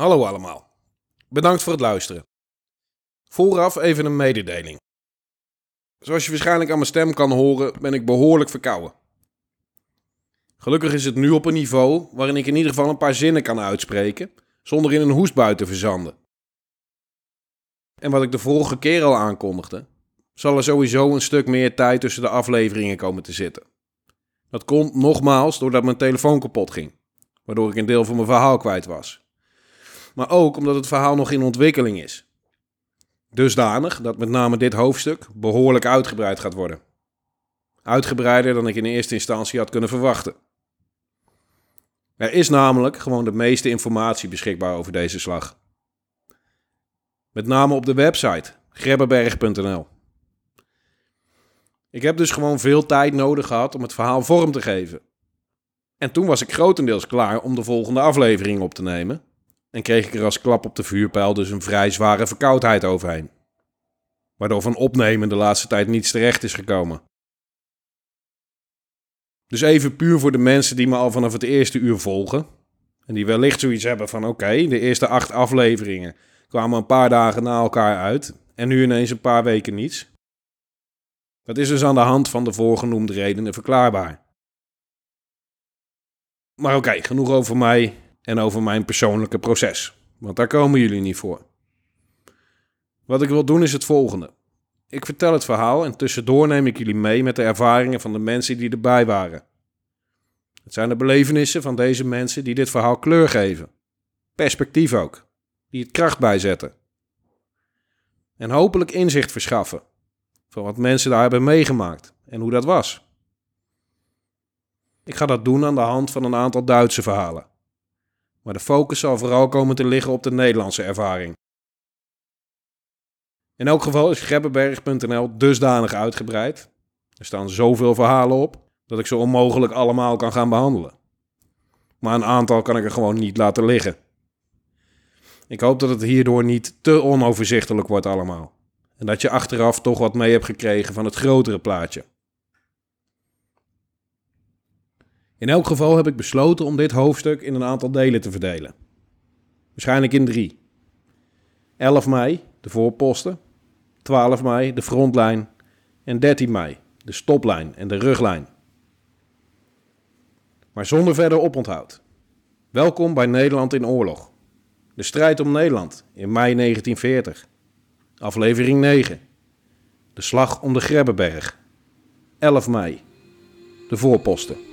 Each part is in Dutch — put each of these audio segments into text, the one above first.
Hallo allemaal. Bedankt voor het luisteren. Vooraf even een mededeling. Zoals je waarschijnlijk aan mijn stem kan horen, ben ik behoorlijk verkouden. Gelukkig is het nu op een niveau waarin ik in ieder geval een paar zinnen kan uitspreken, zonder in een hoestbui te verzanden. En wat ik de vorige keer al aankondigde, zal er sowieso een stuk meer tijd tussen de afleveringen komen te zitten. Dat komt nogmaals doordat mijn telefoon kapot ging, waardoor ik een deel van mijn verhaal kwijt was. Maar ook omdat het verhaal nog in ontwikkeling is. Dusdanig dat met name dit hoofdstuk behoorlijk uitgebreid gaat worden. Uitgebreider dan ik in eerste instantie had kunnen verwachten. Er is namelijk gewoon de meeste informatie beschikbaar over deze slag. Met name op de website grebbeberg.nl. Ik heb dus gewoon veel tijd nodig gehad om het verhaal vorm te geven. En toen was ik grotendeels klaar om de volgende aflevering op te nemen. En kreeg ik er als klap op de vuurpijl dus een vrij zware verkoudheid overheen. Waardoor van opnemen de laatste tijd niets terecht is gekomen. Dus even puur voor de mensen die me al vanaf het eerste uur volgen. En die wellicht zoiets hebben van oké, de eerste acht afleveringen kwamen een paar dagen na elkaar uit. En nu ineens een paar weken niets. Dat is dus aan de hand van de voorgenoemde redenen verklaarbaar. Maar oké, genoeg over mij en over mijn persoonlijke proces. Want daar komen jullie niet voor. Wat ik wil doen is het volgende. Ik vertel het verhaal en tussendoor neem ik jullie mee met de ervaringen van de mensen die erbij waren. Het zijn de belevenissen van deze mensen die dit verhaal kleur geven. Perspectief ook. Die het kracht bijzetten. En hopelijk inzicht verschaffen van wat mensen daar hebben meegemaakt en hoe dat was. Ik ga dat doen aan de hand van een aantal Duitse verhalen. Maar de focus zal vooral komen te liggen op de Nederlandse ervaring. In elk geval is grebbeberg.nl dusdanig uitgebreid. Er staan zoveel verhalen op dat ik ze onmogelijk allemaal kan gaan behandelen. Maar een aantal kan ik er gewoon niet laten liggen. Ik hoop dat het hierdoor niet te onoverzichtelijk wordt allemaal. En dat je achteraf toch wat mee hebt gekregen van het grotere plaatje. In elk geval heb ik besloten om dit hoofdstuk in een aantal delen te verdelen. Waarschijnlijk in drie. 11 mei, de voorposten. 12 mei, de frontlijn. En 13 mei, de stoplijn en de ruglijn. Maar zonder verder oponthoud. Welkom bij Nederland in oorlog. De strijd om Nederland in mei 1940. Aflevering 9. De slag om de Grebbeberg. 11 mei. De voorposten.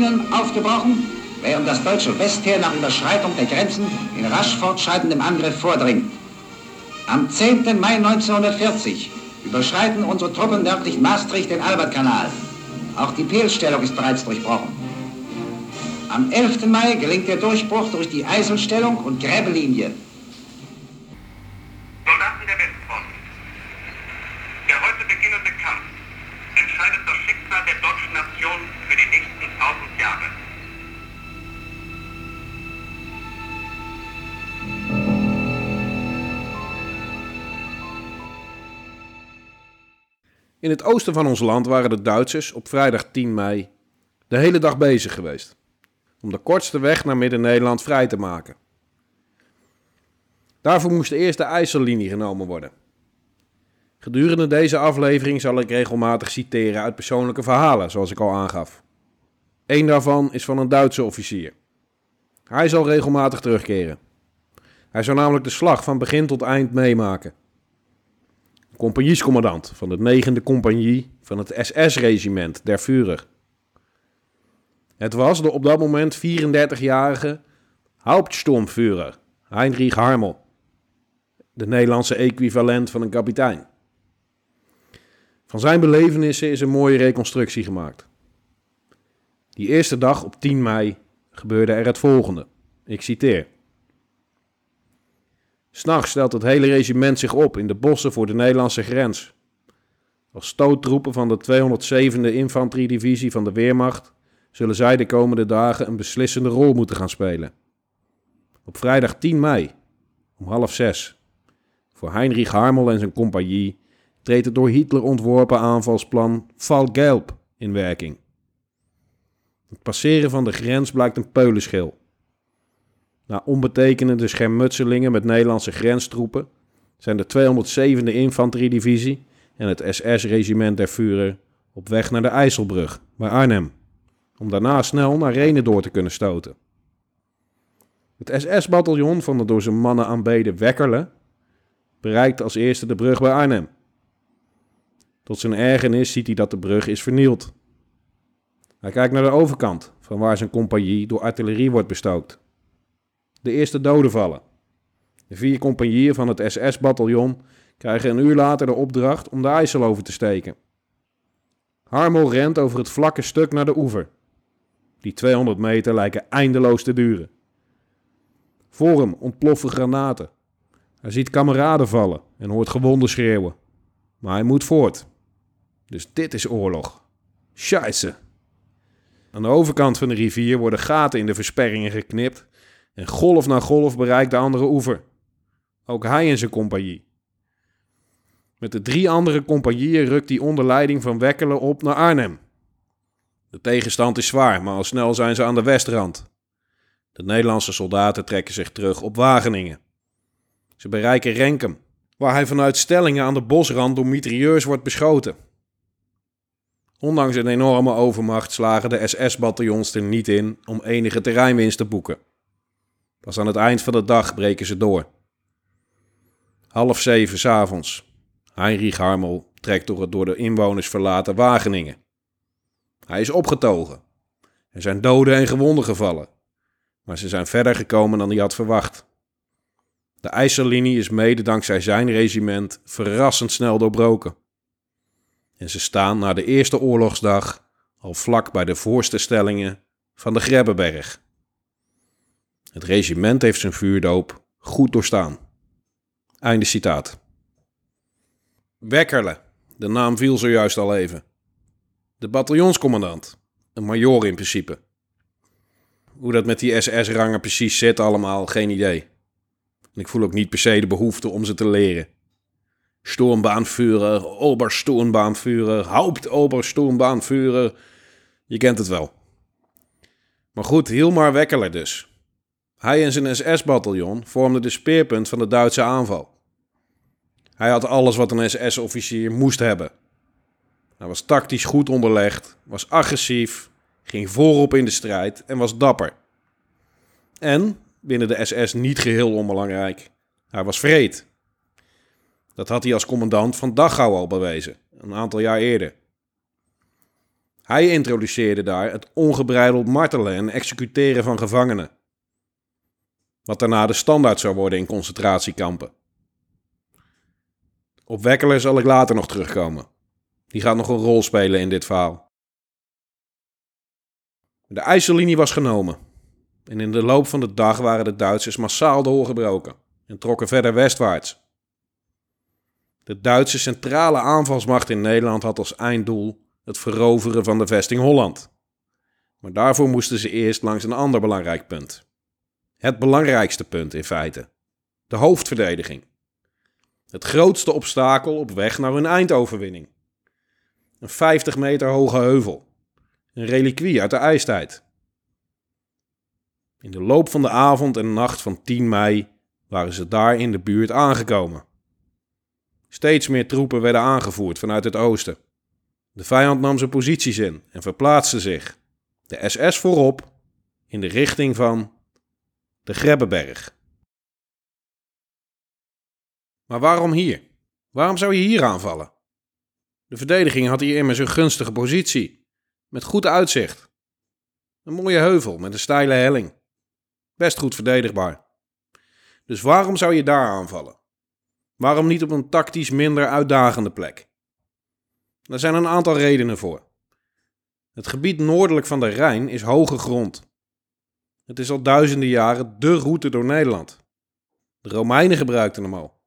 Von innen aufgebrochen, während das deutsche Westheer nach Überschreitung der Grenzen in rasch fortschreitendem Angriff vordringt. Am 10. Mai 1940 überschreiten unsere Truppen nördlich Maastricht den Albertkanal. Auch die Peelstellung ist bereits durchbrochen. Am 11. Mai gelingt der Durchbruch durch die Eiselstellung und Gräbelinie. In het oosten van ons land waren de Duitsers op vrijdag 10 mei de hele dag bezig geweest om de kortste weg naar Midden-Nederland vrij te maken. Daarvoor moest eerst de IJssellinie genomen worden. Gedurende deze aflevering zal ik regelmatig citeren uit persoonlijke verhalen, zoals ik al aangaf. Eén daarvan is van een Duitse officier. Hij zal regelmatig terugkeren. Hij zou namelijk de slag van begin tot eind meemaken compagniescommandant van de 9e compagnie van het SS-regiment der Führer. Het was de op dat moment 34-jarige Hauptsturmführer Heinrich Harmel, de Nederlandse equivalent van een kapitein. Van zijn belevenissen is een mooie reconstructie gemaakt. Die eerste dag op 10 mei gebeurde er het volgende. Ik citeer. S'nachts stelt het hele regiment zich op in de bossen voor de Nederlandse grens. Als stoottroepen van de 207e infanteriedivisie van de Weermacht zullen zij de komende dagen een beslissende rol moeten gaan spelen. Op vrijdag 10 mei, om half zes, voor Heinrich Harmel en zijn compagnie treedt het door Hitler ontworpen aanvalsplan Val Gelb in werking. Het passeren van de grens blijkt een peulenschil. Na onbetekenende schermutselingen met Nederlandse grenstroepen zijn de 207e Infanteriedivisie en het SS-regiment der Führer op weg naar de IJsselbrug bij Arnhem, om daarna snel naar Renen door te kunnen stoten. Het SS-bataljon van de door zijn mannen aanbeden Wekkerle bereikt als eerste de brug bij Arnhem. Tot zijn ergernis ziet hij dat de brug is vernield. Hij kijkt naar de overkant, van waar zijn compagnie door artillerie wordt bestookt. De eerste doden vallen. De vier compagnieën van het SS-bataljon krijgen een uur later de opdracht om de IJssel over te steken. Harmel rent over het vlakke stuk naar de oever. Die 200 meter lijken eindeloos te duren. Voor hem ontploffen granaten. Hij ziet kameraden vallen en hoort gewonden schreeuwen. Maar hij moet voort. Dus dit is oorlog. Scheisse. Aan de overkant van de rivier worden gaten in de versperringen geknipt en golf na golf bereikt de andere oever. Ook hij en zijn compagnie. Met de drie andere compagnieën rukt hij onder leiding van Wekkelen op naar Arnhem. De tegenstand is zwaar, maar al snel zijn ze aan de westrand. De Nederlandse soldaten trekken zich terug op Wageningen. Ze bereiken Renkum, waar hij vanuit stellingen aan de bosrand door mitrailleurs wordt beschoten. Ondanks een enorme overmacht slagen de SS-bataljons er niet in om enige terreinwinst te boeken. Pas aan het eind van de dag breken ze door. Half zeven s'avonds. Heinrich Harmel trekt door het door de inwoners verlaten Wageningen. Hij is opgetogen. Er zijn doden en gewonden gevallen. Maar ze zijn verder gekomen dan hij had verwacht. De IJssellinie is mede dankzij zijn regiment verrassend snel doorbroken. En ze staan na de eerste oorlogsdag al vlak bij de voorste stellingen van de Grebbeberg. Het regiment heeft zijn vuurdoop goed doorstaan. Einde citaat. Wekkerle, de naam viel zojuist al even. De bataljonscommandant, een major in principe. Hoe dat met die SS-rangen precies zit allemaal, geen idee. En ik voel ook niet per se de behoefte om ze te leren. Sturmbahnführer, Obersturmbahnführer, Hauptobersturmbahnführer. Je kent het wel. Maar goed, Hilmar Wekkeler dus. Hij en zijn SS-bataljon vormden de speerpunt van de Duitse aanval. Hij had alles wat een SS-officier moest hebben. Hij was tactisch goed onderlegd, was agressief, ging voorop in de strijd en was dapper. En, binnen de SS niet geheel onbelangrijk, hij was vreed. Dat had hij als commandant van Dachau al bewezen, een aantal jaar eerder. Hij introduceerde daar het ongebreideld martelen en executeren van gevangenen. Wat daarna de standaard zou worden in concentratiekampen. Op Wekkeler zal ik later nog terugkomen. Die gaat nog een rol spelen in dit verhaal. De IJssellinie was genomen. En in de loop van de dag waren de Duitsers massaal doorgebroken en trokken verder westwaarts. De Duitse centrale aanvalsmacht in Nederland had als einddoel het veroveren van de vesting Holland. Maar daarvoor moesten ze eerst langs een ander belangrijk punt. Het belangrijkste punt in feite: de hoofdverdediging. Het grootste obstakel op weg naar hun eindoverwinning. Een 50 meter hoge heuvel. Een reliquie uit de ijstijd. In de loop van de avond en nacht van 10 mei waren ze daar in de buurt aangekomen. Steeds meer troepen werden aangevoerd vanuit het oosten. De vijand nam zijn posities in en verplaatste zich, de SS voorop, in de richting van de Grebbeberg. Maar waarom hier? Waarom zou je hier aanvallen? De verdediging had hier immers een gunstige positie, met goed uitzicht. Een mooie heuvel met een steile helling. Best goed verdedigbaar. Dus waarom zou je daar aanvallen? Waarom niet op een tactisch minder uitdagende plek? Daar zijn een aantal redenen voor. Het gebied noordelijk van de Rijn is hoge grond. Het is al duizenden jaren de route door Nederland. De Romeinen gebruikten hem al.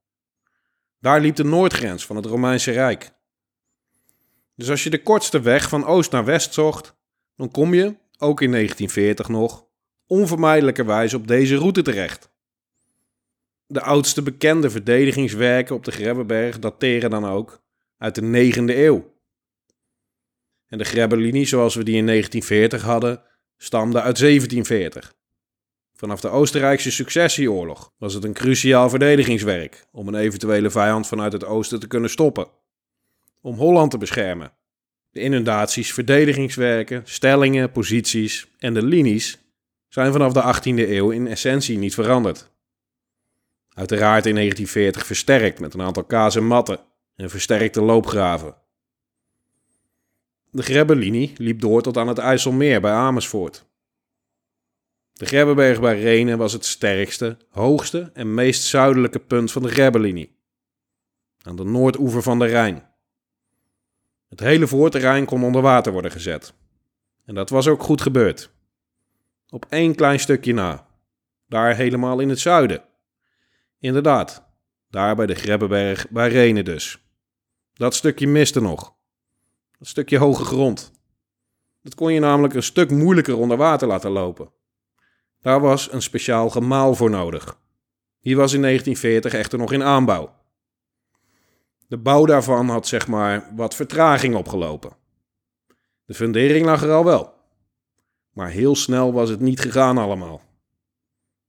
Daar liep de noordgrens van het Romeinse Rijk. Dus als je de kortste weg van oost naar west zocht, dan kom je, ook in 1940 nog, onvermijdelijkerwijs op deze route terecht. De oudste bekende verdedigingswerken op de Grebbeberg dateren dan ook uit de 9e eeuw. En de Grebbelinie zoals we die in 1940 hadden, stamde uit 1740. Vanaf de Oostenrijkse successieoorlog was het een cruciaal verdedigingswerk om een eventuele vijand vanuit het oosten te kunnen stoppen. Om Holland te beschermen. De inundaties, verdedigingswerken, stellingen, posities en de linies zijn vanaf de 18e eeuw in essentie niet veranderd. Uiteraard in 1940 versterkt met een aantal kazematten en versterkte loopgraven. De Grebbelinie liep door tot aan het IJsselmeer bij Amersfoort. De Grebbeberg bij Renen was het sterkste, hoogste en meest zuidelijke punt van de Grebbelinie. Aan de noordoever van de Rijn. Het hele voorterrein kon onder water worden gezet. En dat was ook goed gebeurd. Op één klein stukje na. Daar helemaal in het zuiden. Inderdaad, daar bij de Grebbeberg bij Renen dus. Dat stukje miste nog. Dat stukje hoge grond. Dat kon je namelijk een stuk moeilijker onder water laten lopen. Daar was een speciaal gemaal voor nodig. Die was in 1940 echter nog in aanbouw. De bouw daarvan had zeg maar wat vertraging opgelopen. De fundering lag er al wel. Maar heel snel was het niet gegaan allemaal.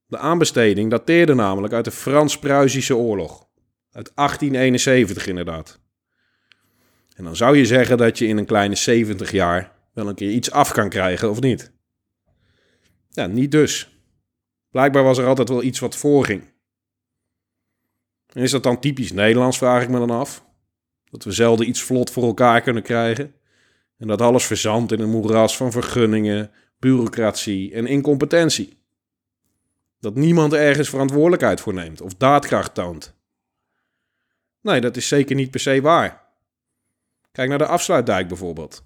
De aanbesteding dateerde namelijk uit de Frans-Pruisische oorlog. Uit 1871 inderdaad. En dan zou je zeggen dat je in een kleine 70 jaar wel een keer iets af kan krijgen, of niet? Ja, niet dus. Blijkbaar was er altijd wel iets wat voorging. En is dat dan typisch Nederlands, vraag ik me dan af? Dat we zelden iets vlot voor elkaar kunnen krijgen? En dat alles verzandt in een moeras van vergunningen, bureaucratie en incompetentie? Dat niemand ergens verantwoordelijkheid voor neemt of daadkracht toont? Nee, dat is zeker niet per se waar. Kijk naar de afsluitdijk bijvoorbeeld.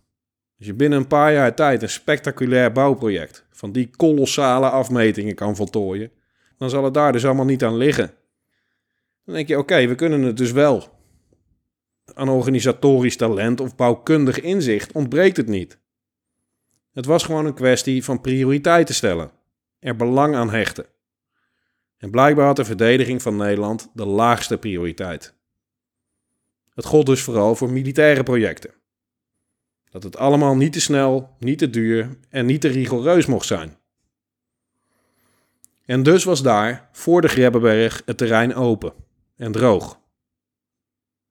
Als je binnen een paar jaar tijd een spectaculair bouwproject van die kolossale afmetingen kan voltooien, dan zal het daar dus allemaal niet aan liggen. Dan denk je, oké, we kunnen het dus wel. Aan organisatorisch talent of bouwkundig inzicht ontbreekt het niet. Het was gewoon een kwestie van prioriteiten stellen, er belang aan hechten. En blijkbaar had de verdediging van Nederland de laagste prioriteit. Het gold dus vooral voor militaire projecten. Dat het allemaal niet te snel, niet te duur en niet te rigoureus mocht zijn. En dus was daar, voor de Grebbeberg, het terrein open en droog.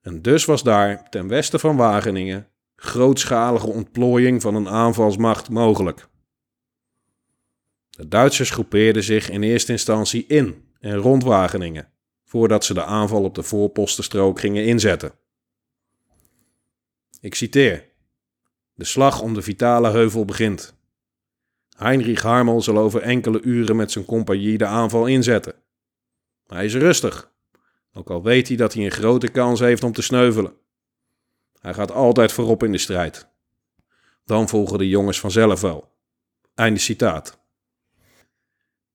En dus was daar, ten westen van Wageningen, grootschalige ontplooiing van een aanvalsmacht mogelijk. De Duitsers groepeerden zich in eerste instantie in en rond Wageningen, voordat ze de aanval op de voorpostenstrook gingen inzetten. Ik citeer. De slag om de vitale heuvel begint. Heinrich Harmel zal over enkele uren met zijn compagnie de aanval inzetten. Hij is rustig, ook al weet hij dat hij een grote kans heeft om te sneuvelen. Hij gaat altijd voorop in de strijd. Dan volgen de jongens vanzelf wel. Einde citaat.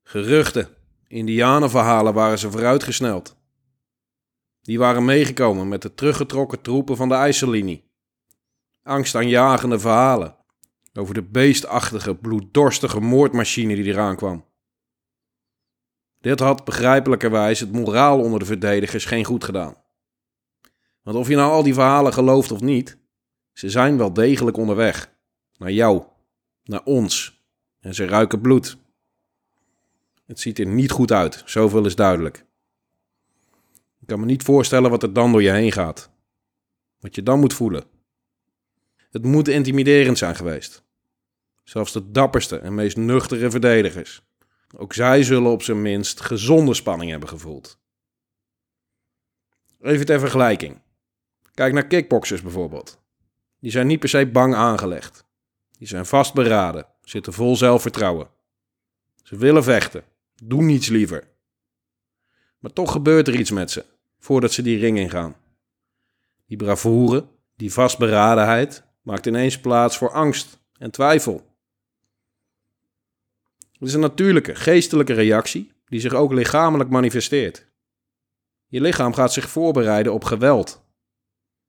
Geruchten, indianenverhalen waren ze vooruitgesneld. Die waren meegekomen met de teruggetrokken troepen van de IJssellinie angstaanjagende verhalen over de beestachtige, bloeddorstige moordmachine die eraan kwam. Dit had begrijpelijkerwijs het moraal onder de verdedigers geen goed gedaan. Want of je nou al die verhalen gelooft of niet, ze zijn wel degelijk onderweg. Naar jou, naar ons. En ze ruiken bloed. Het ziet er niet goed uit, zoveel is duidelijk. Ik kan me niet voorstellen wat er dan door je heen gaat. Wat je dan moet voelen. Het moet intimiderend zijn geweest. Zelfs de dapperste en meest nuchtere verdedigers. Ook zij zullen op zijn minst gezonde spanning hebben gevoeld. Even ter vergelijking. Kijk naar kickboxers bijvoorbeeld. Die zijn niet per se bang aangelegd. Die zijn vastberaden, zitten vol zelfvertrouwen. Ze willen vechten, doen niets liever. Maar toch gebeurt er iets met ze voordat ze die ring ingaan. Die bravoure, die vastberadenheid, maakt ineens plaats voor angst en twijfel. Het is een natuurlijke, geestelijke reactie die zich ook lichamelijk manifesteert. Je lichaam gaat zich voorbereiden op geweld.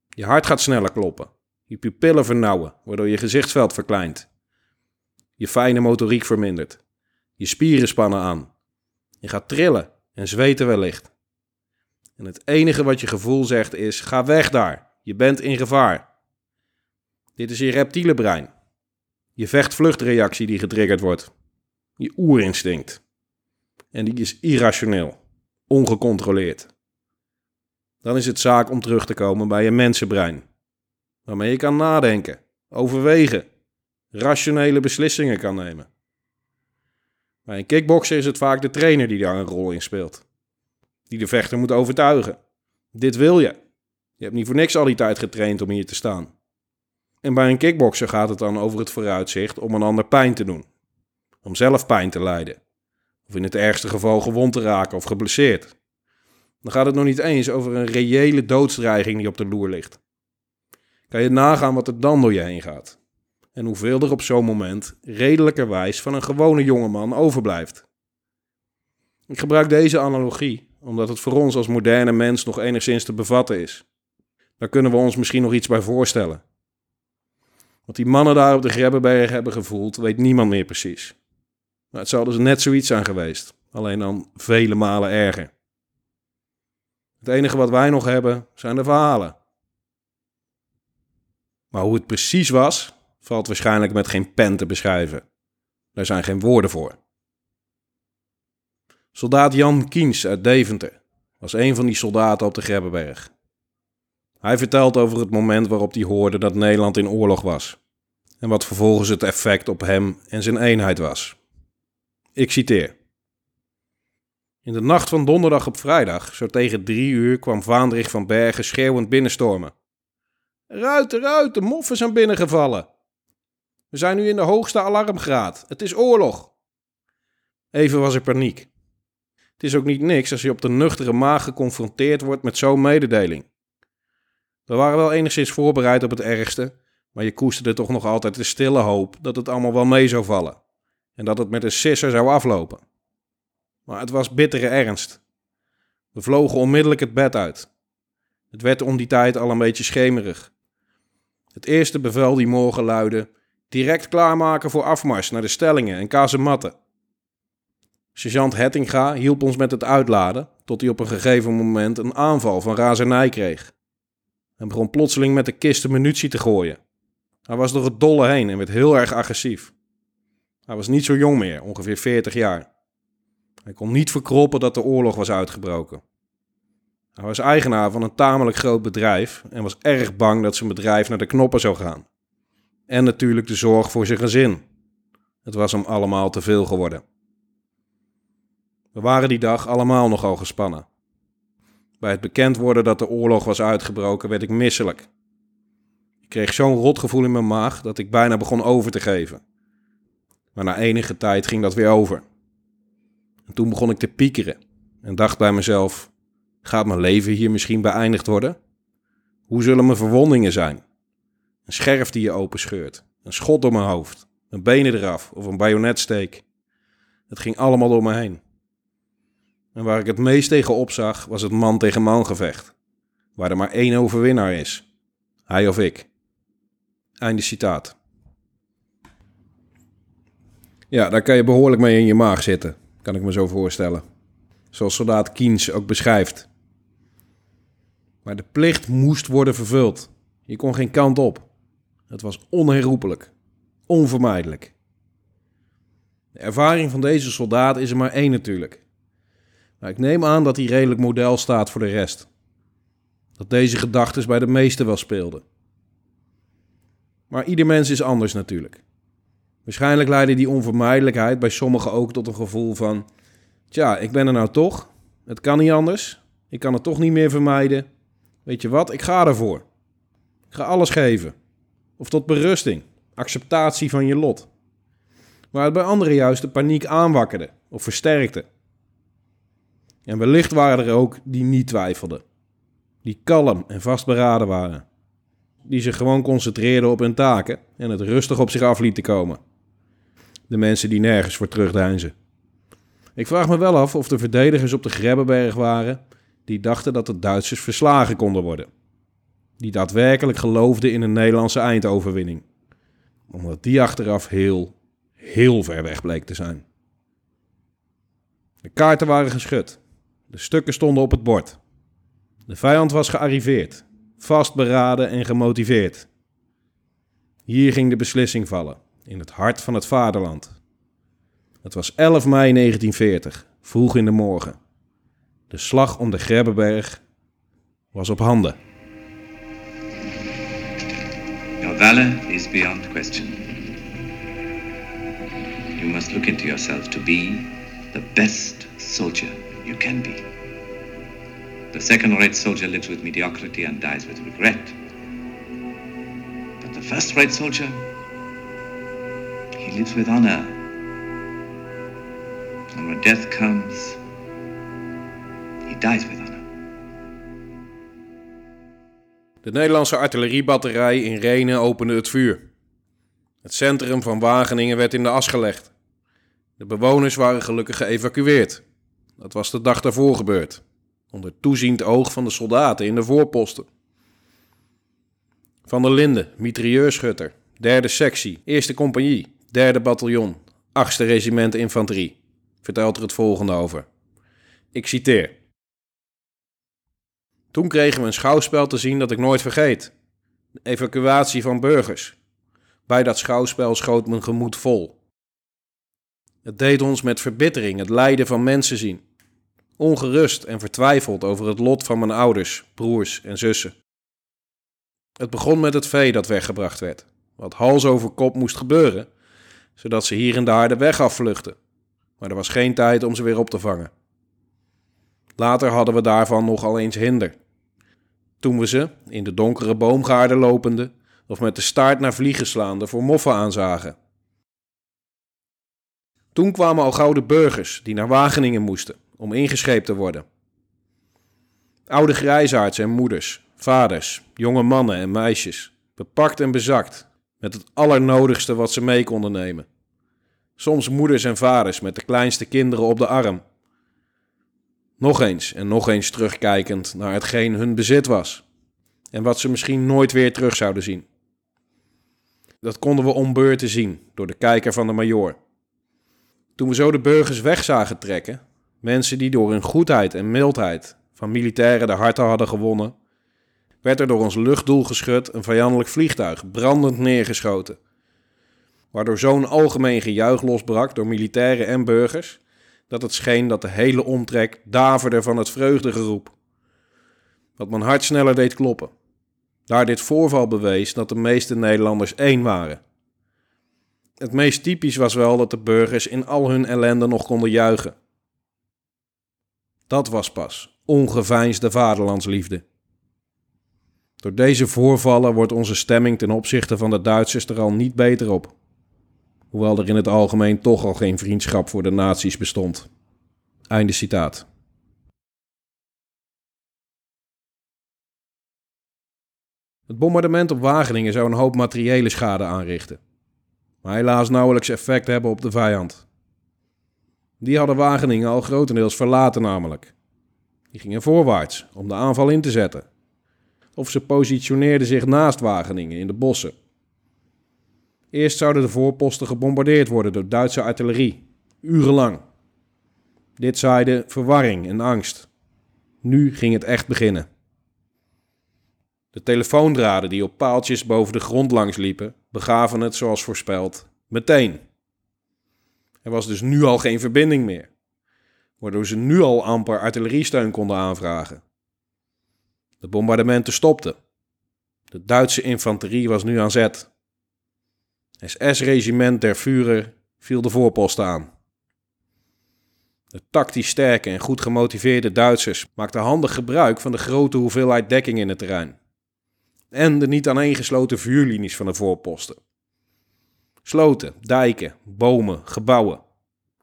Je hart gaat sneller kloppen, je pupillen vernauwen, waardoor je gezichtsveld verkleint. Je fijne motoriek vermindert. Je spieren spannen aan. Je gaat trillen en zweten wellicht. En het enige wat je gevoel zegt is: ga weg daar. Je bent in gevaar. Dit is je reptiele brein. Je vecht-vluchtreactie die getriggerd wordt. Je oerinstinct. En die is irrationeel, ongecontroleerd. Dan is het zaak om terug te komen bij je mensenbrein, waarmee je kan nadenken, overwegen, rationele beslissingen kan nemen. Bij een kickbokser is het vaak de trainer die daar een rol in speelt, die de vechter moet overtuigen. Dit wil je. Je hebt niet voor niks al die tijd getraind om hier te staan. En bij een kickbokser gaat het dan over het vooruitzicht om een ander pijn te doen. Om zelf pijn te lijden. Of in het ergste geval gewond te raken of geblesseerd. Dan gaat het nog niet eens over een reële doodsdreiging die op de loer ligt. Kan je nagaan wat er dan door je heen gaat? En hoeveel er op zo'n moment redelijkerwijs van een gewone jongeman overblijft? Ik gebruik deze analogie omdat het voor ons als moderne mens nog enigszins te bevatten is. Daar kunnen we ons misschien nog iets bij voorstellen. Wat die mannen daar op de Grebbeberg hebben gevoeld, weet niemand meer precies. Maar het zou dus net zoiets zijn geweest, alleen dan vele malen erger. Het enige wat wij nog hebben zijn de verhalen. Maar hoe het precies was, valt waarschijnlijk met geen pen te beschrijven. Daar zijn geen woorden voor. Soldaat Jan Kiens uit Deventer was een van die soldaten op de Grebbeberg. Hij vertelt over het moment waarop hij hoorde dat Nederland in oorlog was. En wat vervolgens het effect op hem en zijn eenheid was. Ik citeer. In de nacht van donderdag op vrijdag, zo tegen drie uur, kwam Vaandrig van Bergen schreeuwend binnenstormen. Ruiten, ruiten, moffen zijn binnengevallen. We zijn nu in de hoogste alarmgraad. Het is oorlog. Even was er paniek. Het is ook niet niks als je op de nuchtere maag geconfronteerd wordt met zo'n mededeling. We waren wel enigszins voorbereid op het ergste, maar je koesterde toch nog altijd de stille hoop dat het allemaal wel mee zou vallen en dat het met een sisser zou aflopen. Maar het was bittere ernst. We vlogen onmiddellijk het bed uit. Het werd om die tijd al een beetje schemerig. Het eerste bevel die morgen luidde: direct klaarmaken voor afmars naar de stellingen en kazematten. Sergeant Hettinga hielp ons met het uitladen, tot hij op een gegeven moment een aanval van razernij kreeg. Hij begon plotseling met de kisten munitie te gooien. Hij was door het dolle heen en werd heel erg agressief. Hij was niet zo jong meer, ongeveer 40 jaar. Hij kon niet verkroppen dat de oorlog was uitgebroken. Hij was eigenaar van een tamelijk groot bedrijf en was erg bang dat zijn bedrijf naar de knoppen zou gaan. En natuurlijk de zorg voor zijn gezin. Het was hem allemaal te veel geworden. We waren die dag allemaal nogal gespannen. Bij het bekend worden dat de oorlog was uitgebroken, werd ik misselijk. Ik kreeg zo'n rotgevoel in mijn maag dat ik bijna begon over te geven. Maar na enige tijd ging dat weer over. En toen begon ik te piekeren en dacht bij mezelf: gaat mijn leven hier misschien beëindigd worden? Hoe zullen mijn verwondingen zijn? Een scherf die je openscheurt, een schot door mijn hoofd, een benen eraf of een bajonetsteek. Het ging allemaal door me heen. En waar ik het meest tegen opzag, was het man tegen man gevecht. Waar er maar één overwinnaar is. Hij of ik. Einde citaat. Ja, daar kan je behoorlijk mee in je maag zitten, kan ik me zo voorstellen. Zoals soldaat Kiens ook beschrijft. Maar de plicht moest worden vervuld. Je kon geen kant op. Het was onherroepelijk. Onvermijdelijk. De ervaring van deze soldaat is er maar één natuurlijk. Maar ik neem aan dat hij redelijk model staat voor de rest. Dat deze gedachten bij de meesten wel speelden. Maar ieder mens is anders natuurlijk. Waarschijnlijk leidde die onvermijdelijkheid bij sommigen ook tot een gevoel van: Tja, ik ben er nou toch. Het kan niet anders. Ik kan het toch niet meer vermijden. Weet je wat, ik ga ervoor. Ik ga alles geven. Of tot berusting, acceptatie van je lot. Waar het bij anderen juist de paniek aanwakkerde of versterkte. En wellicht waren er ook die niet twijfelden. Die kalm en vastberaden waren. Die zich gewoon concentreerden op hun taken en het rustig op zich af lieten komen. De mensen die nergens voor terugdeinzen. Ik vraag me wel af of de verdedigers op de Grebbeberg waren die dachten dat de Duitsers verslagen konden worden. Die daadwerkelijk geloofden in een Nederlandse eindoverwinning. Omdat die achteraf heel, heel ver weg bleek te zijn. De kaarten waren geschud. De stukken stonden op het bord. De vijand was gearriveerd, vastberaden en gemotiveerd. Hier ging de beslissing vallen, in het hart van het vaderland. Het was 11 mei 1940, vroeg in de morgen. De slag om de Grebbeberg was op handen. Your valor is beyond question. You must look into yourself to be the best soldier you can be. The second-rate soldier lives with mediocrity and dies with regret. But the first-rate soldier, he lives with honor. And when death comes, he dies with honor. De Nederlandse artilleriebatterij in Renen opende het vuur. Het centrum van Wageningen werd in de as gelegd. De bewoners waren gelukkig geëvacueerd. Dat was de dag daarvoor gebeurd, onder toeziend oog van de soldaten in de voorposten. Van der Linden, mitrailleurschutter, derde sectie, eerste compagnie, derde bataljon, achtste regiment infanterie, vertelt er het volgende over. Ik citeer. Toen kregen we een schouwspel te zien dat ik nooit vergeet. De evacuatie van burgers. Bij dat schouwspel schoot mijn gemoed vol. Het deed ons met verbittering het lijden van mensen zien. Ongerust en vertwijfeld over het lot van mijn ouders, broers en zussen. Het begon met het vee dat weggebracht werd, wat hals over kop moest gebeuren, zodat ze hier in de harde weg afvluchten. Maar er was geen tijd om ze weer op te vangen. Later hadden we daarvan nogal eens hinder. Toen we ze, in de donkere boomgaarden lopende, of met de staart naar vliegen slaande, voor moffen aanzagen. Toen kwamen al gouden burgers die naar Wageningen moesten om ingescheept te worden. Oude grijsaards en moeders, vaders, jonge mannen en meisjes, bepakt en bezakt met het allernodigste wat ze mee konden nemen. Soms moeders en vaders met de kleinste kinderen op de arm. Nog eens en nog eens terugkijkend naar hetgeen hun bezit was en wat ze misschien nooit weer terug zouden zien. Dat konden we ombeurten zien door de kijker van de majoor. Toen we zo de burgers weg zagen trekken, mensen die door hun goedheid en mildheid van militairen de harten hadden gewonnen, werd er door ons luchtdoel geschud een vijandelijk vliegtuig brandend neergeschoten. Waardoor zo'n algemeen gejuich losbrak door militairen en burgers, dat het scheen dat de hele omtrek daverde van het vreugdegeroep. Wat mijn hart sneller deed kloppen. Daar dit voorval bewees dat de meeste Nederlanders één waren. Het meest typisch was wel dat de burgers in al hun ellende nog konden juichen. Dat was pas ongeveinsde vaderlandsliefde. Door deze voorvallen wordt onze stemming ten opzichte van de Duitsers er al niet beter op. Hoewel er in het algemeen toch al geen vriendschap voor de naties bestond. Einde citaat. Het bombardement op Wageningen zou een hoop materiële schade aanrichten. Maar helaas nauwelijks effect hebben op de vijand. Die hadden Wageningen al grotendeels verlaten namelijk. Die gingen voorwaarts om de aanval in te zetten. Of ze positioneerden zich naast Wageningen in de bossen. Eerst zouden de voorposten gebombardeerd worden door Duitse artillerie, urenlang. Dit zaaide verwarring en angst. Nu ging het echt beginnen. De telefoondraden die op paaltjes boven de grond langs liepen, begaven het zoals voorspeld meteen. Er was dus nu al geen verbinding meer, waardoor ze nu al amper artilleriesteun konden aanvragen. De bombardementen stopten. De Duitse infanterie was nu aan zet. SS-regiment der Führer viel de voorposten aan. De tactisch sterke en goed gemotiveerde Duitsers maakten handig gebruik van de grote hoeveelheid dekking in het terrein. En de niet aaneengesloten vuurlinies van de voorposten. Sloten, dijken, bomen, gebouwen.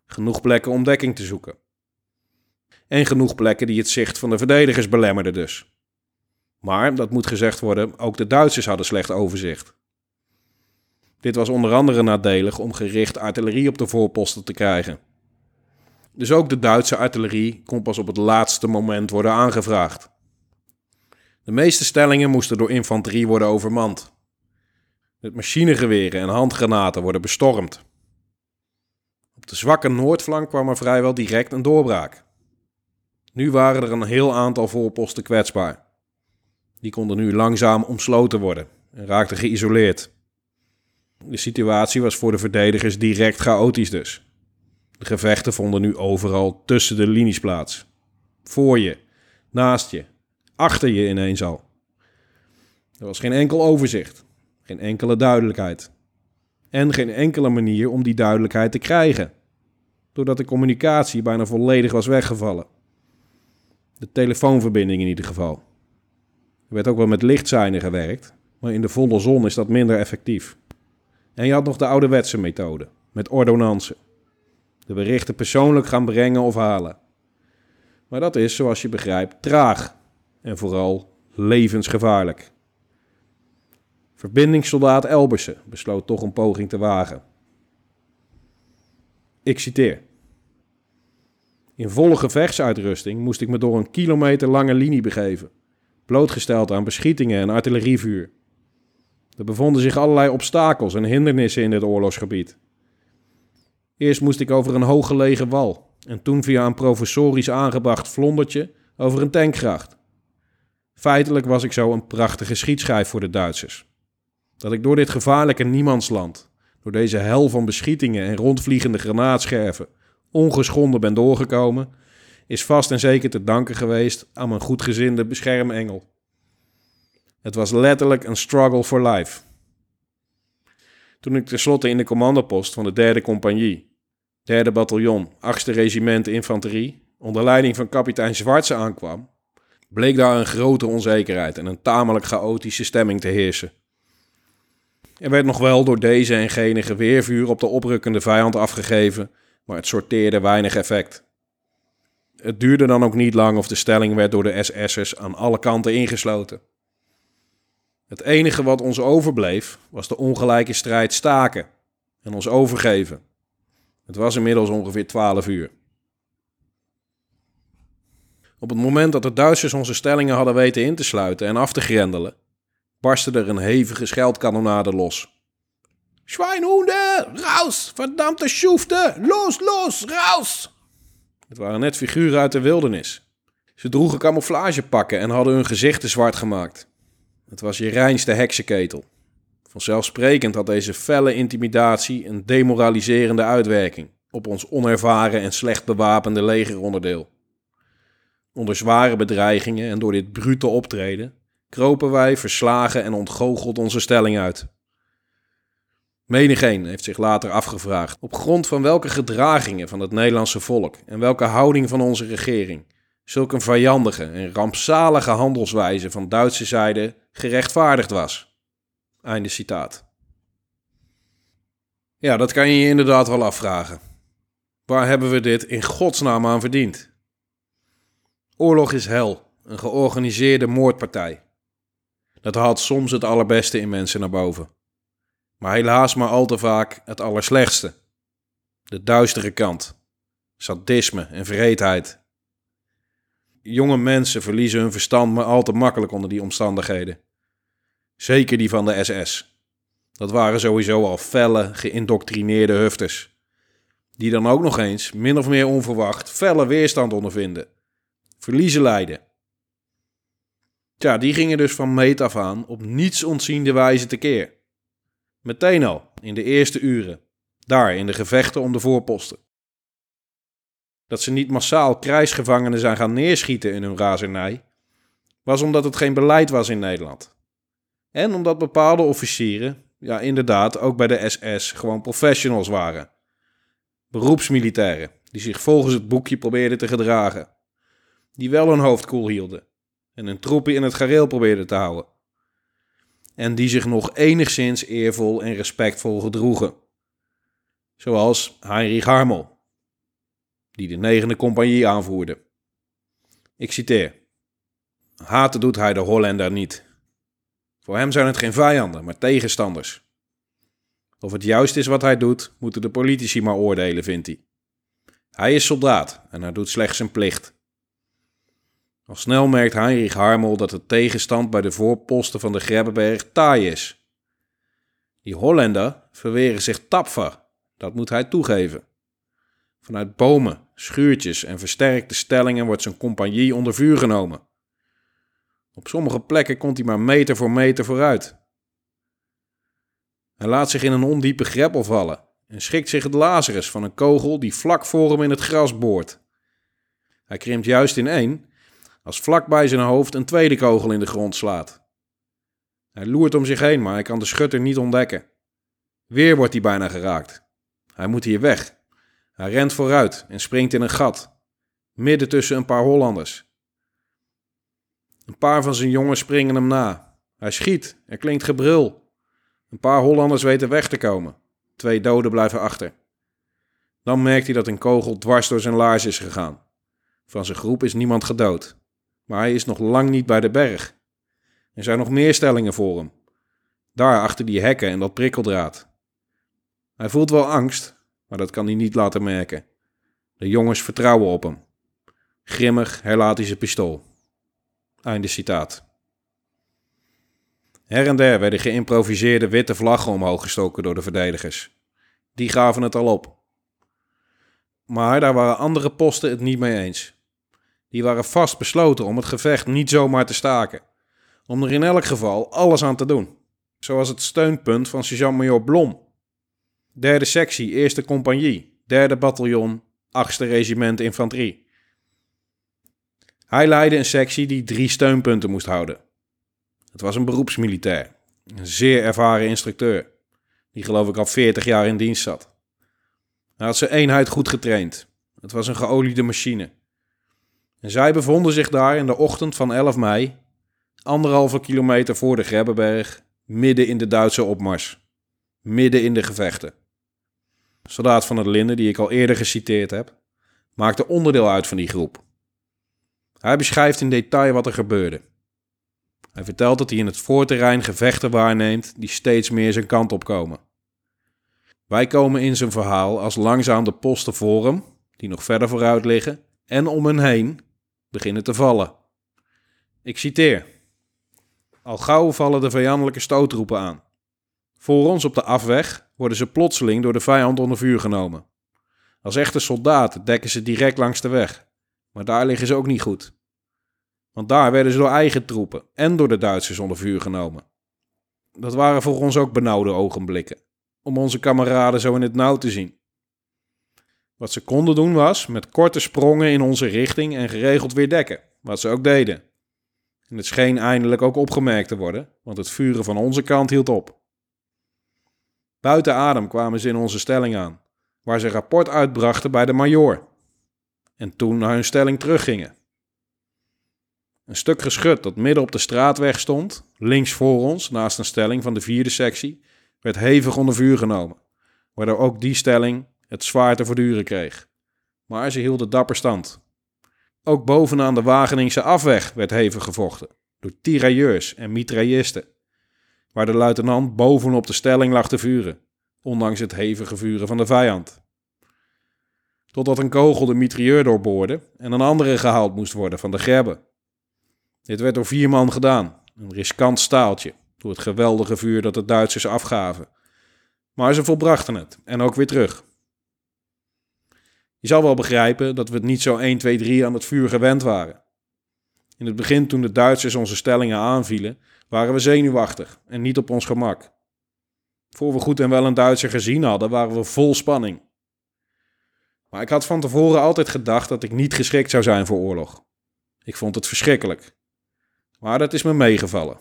Genoeg plekken om dekking te zoeken. En genoeg plekken die het zicht van de verdedigers belemmerden dus. Maar, dat moet gezegd worden, ook de Duitsers hadden slecht overzicht. Dit was onder andere nadelig om gericht artillerie op de voorposten te krijgen. Dus ook de Duitse artillerie kon pas op het laatste moment worden aangevraagd. De meeste stellingen moesten door infanterie worden overmand. Met machinegeweren en handgranaten worden bestormd. Op de zwakke noordflank kwam er vrijwel direct een doorbraak. Nu waren er een heel aantal voorposten kwetsbaar. Die konden nu langzaam omsloten worden en raakten geïsoleerd. De situatie was voor de verdedigers direct chaotisch dus. De gevechten vonden nu overal tussen de linies plaats. Voor je, naast je, achter je ineens al. Er was geen enkel overzicht, geen enkele duidelijkheid. En geen enkele manier om die duidelijkheid te krijgen, doordat de communicatie bijna volledig was weggevallen. De telefoonverbinding in ieder geval. Er werd ook wel met lichtseinen gewerkt, maar in de volle zon is dat minder effectief. En je had nog de ouderwetse methode, met ordonnansen. De berichten persoonlijk gaan brengen of halen. Maar dat is, zoals je begrijpt, traag en vooral levensgevaarlijk. Verbindingssoldaat Elbersen besloot toch een poging te wagen. Ik citeer. In volle gevechtsuitrusting moest ik me door een kilometer lange linie begeven, blootgesteld aan beschietingen en artillerievuur. Er bevonden zich allerlei obstakels en hindernissen in dit oorlogsgebied. Eerst moest ik over een hooggelegen wal en toen via een professorisch aangebracht vlondertje over een tankgracht. Feitelijk was ik zo een prachtige schietschijf voor de Duitsers. Dat ik door dit gevaarlijke niemandsland, door deze hel van beschietingen en rondvliegende granaatscherven, ongeschonden ben doorgekomen, is vast en zeker te danken geweest aan mijn goedgezinde beschermengel. Het was letterlijk een struggle for life. Toen ik tenslotte in de commandopost van de derde compagnie, derde bataljon, 8e regiment infanterie, onder leiding van kapitein Zwartse aankwam, bleek daar een grote onzekerheid en een tamelijk chaotische stemming te heersen. Er werd nog wel door deze en gene geweervuur op de oprukkende vijand afgegeven, maar het sorteerde weinig effect. Het duurde dan ook niet lang of de stelling werd door de SS'ers aan alle kanten ingesloten. Het enige wat ons overbleef was de ongelijke strijd staken en ons overgeven. Het was inmiddels ongeveer 12 uur. Op het moment dat de Duitsers onze stellingen hadden weten in te sluiten en af te grendelen, barstte er een hevige scheldkanonade los. Schweinhoende, raus, verdammte schoefte, los, los, raus! Het waren net figuren uit de wildernis. Ze droegen camouflagepakken en hadden hun gezichten zwart gemaakt. Het was je reinste heksenketel. Vanzelfsprekend had deze felle intimidatie een demoraliserende uitwerking op ons onervaren en slecht bewapende legeronderdeel. Onder zware bedreigingen en door dit brute optreden kropen wij verslagen en ontgoocheld onze stelling uit. Menigeen heeft zich later afgevraagd op grond van welke gedragingen van het Nederlandse volk en welke houding van onze regering zulk een vijandige en rampzalige handelswijze van Duitse zijde gerechtvaardigd was. Einde citaat. Ja, dat kan je je inderdaad wel afvragen. Waar hebben we dit in godsnaam aan verdiend? Oorlog is hel, een georganiseerde moordpartij. Dat haalt soms het allerbeste in mensen naar boven. Maar helaas maar al te vaak het allerslechtste. De duistere kant. Sadisme en vreedheid. Jonge mensen verliezen hun verstand maar al te makkelijk onder die omstandigheden. Zeker die van de SS. Dat waren sowieso al felle, geïndoctrineerde hufters. Die dan ook nog eens, min of meer onverwacht, felle weerstand ondervinden. Verliezen lijden. Tja, die gingen dus van meet af aan op niets ontziende wijze tekeer. Meteen al, in de eerste uren. Daar, in de gevechten om de voorposten. Dat ze niet massaal krijgsgevangenen zijn gaan neerschieten in hun razernij, was omdat het geen beleid was in Nederland. En omdat bepaalde officieren, ja inderdaad ook bij de SS, gewoon professionals waren. Beroepsmilitairen, die zich volgens het boekje probeerden te gedragen. Die wel hun hoofd koel hielden en hun troepen in het gareel probeerden te houden. En die zich nog enigszins eervol en respectvol gedroegen. Zoals Heinrich Harmel, die de negende compagnie aanvoerde. Ik citeer. Haten doet hij de Hollander niet. Voor hem zijn het geen vijanden, maar tegenstanders. Of het juist is wat hij doet, moeten de politici maar oordelen, vindt hij. Hij is soldaat en hij doet slechts zijn plicht. Al snel merkt Heinrich Harmel dat de tegenstand bij de voorposten van de Grebbeberg taai is. Die Hollander verweren zich tapfer, dat moet hij toegeven. Vanuit bomen, schuurtjes en versterkte stellingen wordt zijn compagnie onder vuur genomen. Op sommige plekken komt hij maar meter voor meter vooruit. Hij laat zich in een ondiepe greppel vallen en schikt zich het Lazarus van een kogel die vlak voor hem in het gras boort. Hij krimpt juist in één als vlak bij zijn hoofd een tweede kogel in de grond slaat. Hij loert om zich heen, maar hij kan de schutter niet ontdekken. Weer wordt hij bijna geraakt. Hij moet hier weg. Hij rent vooruit en springt in een gat, midden tussen een paar Hollanders. Een paar van zijn jongens springen hem na. Hij schiet, er klinkt gebrul. Een paar Hollanders weten weg te komen. Twee doden blijven achter. Dan merkt hij dat een kogel dwars door zijn laars is gegaan. Van zijn groep is niemand gedood. Maar hij is nog lang niet bij de berg. Er zijn nog meer stellingen voor hem. Daar achter die hekken en dat prikkeldraad. Hij voelt wel angst, maar dat kan hij niet laten merken. De jongens vertrouwen op hem. Grimmig herlaat hij zijn pistool. Einde citaat. Her en der werden geïmproviseerde witte vlaggen omhoog gestoken door de verdedigers. Die gaven het al op. Maar daar waren andere posten het niet mee eens. Die waren vast besloten om het gevecht niet zomaar te staken. Om er in elk geval alles aan te doen. Zoals het steunpunt van sergeant-major Blom. Derde sectie, eerste compagnie, derde bataljon, achtste regiment infanterie. Hij leidde een sectie die drie steunpunten moest houden. Het was een beroepsmilitair, een zeer ervaren instructeur, die geloof ik al 40 jaar in dienst zat. Hij had zijn eenheid goed getraind. Het was een geoliede machine. En zij bevonden zich daar in de ochtend van 11 mei, anderhalve kilometer voor de Grebbeberg, midden in de Duitse opmars. Midden in de gevechten. Soldaat van het Linden, die ik al eerder geciteerd heb, maakte onderdeel uit van die groep. Hij beschrijft in detail wat er gebeurde. Hij vertelt dat hij in het voorterrein gevechten waarneemt die steeds meer zijn kant op komen. Wij komen in zijn verhaal als langzaam de posten voor hem, die nog verder vooruit liggen, en om hen heen beginnen te vallen. Ik citeer. Al gauw vallen de vijandelijke stootroepen aan. Voor ons op de afweg worden ze plotseling door de vijand onder vuur genomen. Als echte soldaten dekken ze direct langs de weg, maar daar liggen ze ook niet goed. Want daar werden ze door eigen troepen en door de Duitsers onder vuur genomen. Dat waren voor ons ook benauwde ogenblikken, om onze kameraden zo in het nauw te zien. Wat ze konden doen was met korte sprongen in onze richting en geregeld weer dekken, wat ze ook deden. En het scheen eindelijk ook opgemerkt te worden, want het vuren van onze kant hield op. Buiten adem kwamen ze in onze stelling aan, waar ze rapport uitbrachten bij de majoor. En toen naar hun stelling teruggingen. Een stuk geschut dat midden op de straatweg stond, links voor ons, naast een stelling van de vierde sectie, werd hevig onder vuur genomen, waardoor ook die stelling het zwaar te verduren kreeg. Maar ze hielden dapper stand. Ook bovenaan de Wageningse afweg werd hevig gevochten, door tirailleurs en mitraillisten, waar de luitenant bovenop de stelling lag te vuren, ondanks het hevige vuren van de vijand. Totdat een kogel de mitrailleur doorboorde en een andere gehaald moest worden van de grebbe. Dit werd door vier man gedaan, een riskant staaltje, door het geweldige vuur dat de Duitsers afgaven. Maar ze volbrachten het en ook weer terug. Je zal wel begrijpen dat we het niet zo 1, 2, 3 aan het vuur gewend waren. In het begin, toen de Duitsers onze stellingen aanvielen, waren we zenuwachtig en niet op ons gemak. Voor we goed en wel een Duitser gezien hadden, waren we vol spanning. Maar ik had van tevoren altijd gedacht dat ik niet geschikt zou zijn voor oorlog. Ik vond het verschrikkelijk. Maar dat is me meegevallen.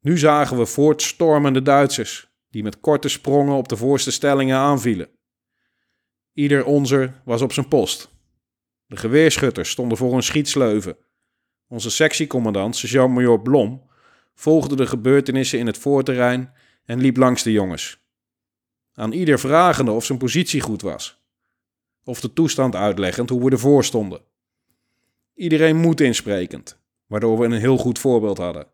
Nu zagen we voortstormende Duitsers, die met korte sprongen op de voorste stellingen aanvielen. Ieder onzer was op zijn post. De geweerschutters stonden voor een schietsleuven. Onze sectiecommandant, sergeant-major Blom, volgde de gebeurtenissen in het voorterrein en liep langs de jongens. Aan ieder vragende of zijn positie goed was. Of de toestand uitleggend hoe we ervoor stonden. Iedereen moed insprekend, waardoor we een heel goed voorbeeld hadden.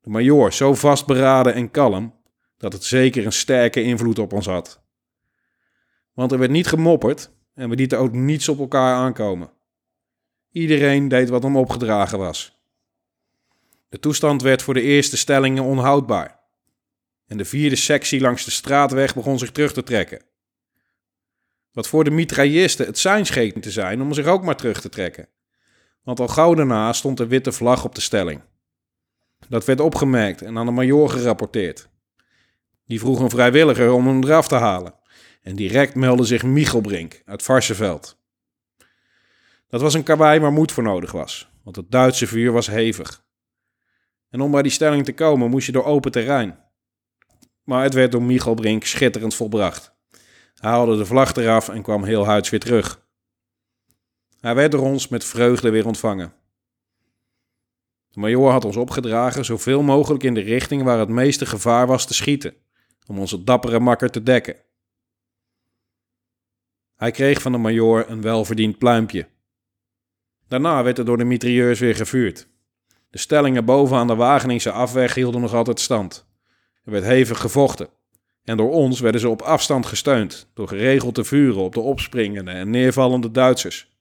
De majoor zo vastberaden en kalm dat het zeker een sterke invloed op ons had. Want er werd niet gemopperd en we lieten ook niets op elkaar aankomen. Iedereen deed wat hem opgedragen was. De toestand werd voor de eerste stellingen onhoudbaar. En de vierde sectie langs de straatweg begon zich terug te trekken. Wat voor de mitraillisten het sein scheen te zijn om zich ook maar terug te trekken. Want al gauw daarna stond de witte vlag op de stelling. Dat werd opgemerkt en aan de majoor gerapporteerd. Die vroeg een vrijwilliger om hem eraf te halen. En direct meldde zich Michelbrink uit Varsenveld. Dat was een karwei waar moed voor nodig was, want het Duitse vuur was hevig. En om bij die stelling te komen moest je door open terrein. Maar het werd door Michelbrink schitterend volbracht. Hij haalde de vlag eraf en kwam heel huids weer terug. Hij werd door ons met vreugde weer ontvangen. De majoor had ons opgedragen zoveel mogelijk in de richting waar het meeste gevaar was te schieten, om onze dappere makker te dekken. Hij kreeg van de majoor een welverdiend pluimpje. Daarna werd er door de mitrailleurs weer gevuurd. De stellingen boven aan de Wageningse afweg hielden nog altijd stand. Er werd hevig gevochten. En door ons werden ze op afstand gesteund, door geregeld te vuren op de opspringende en neervallende Duitsers.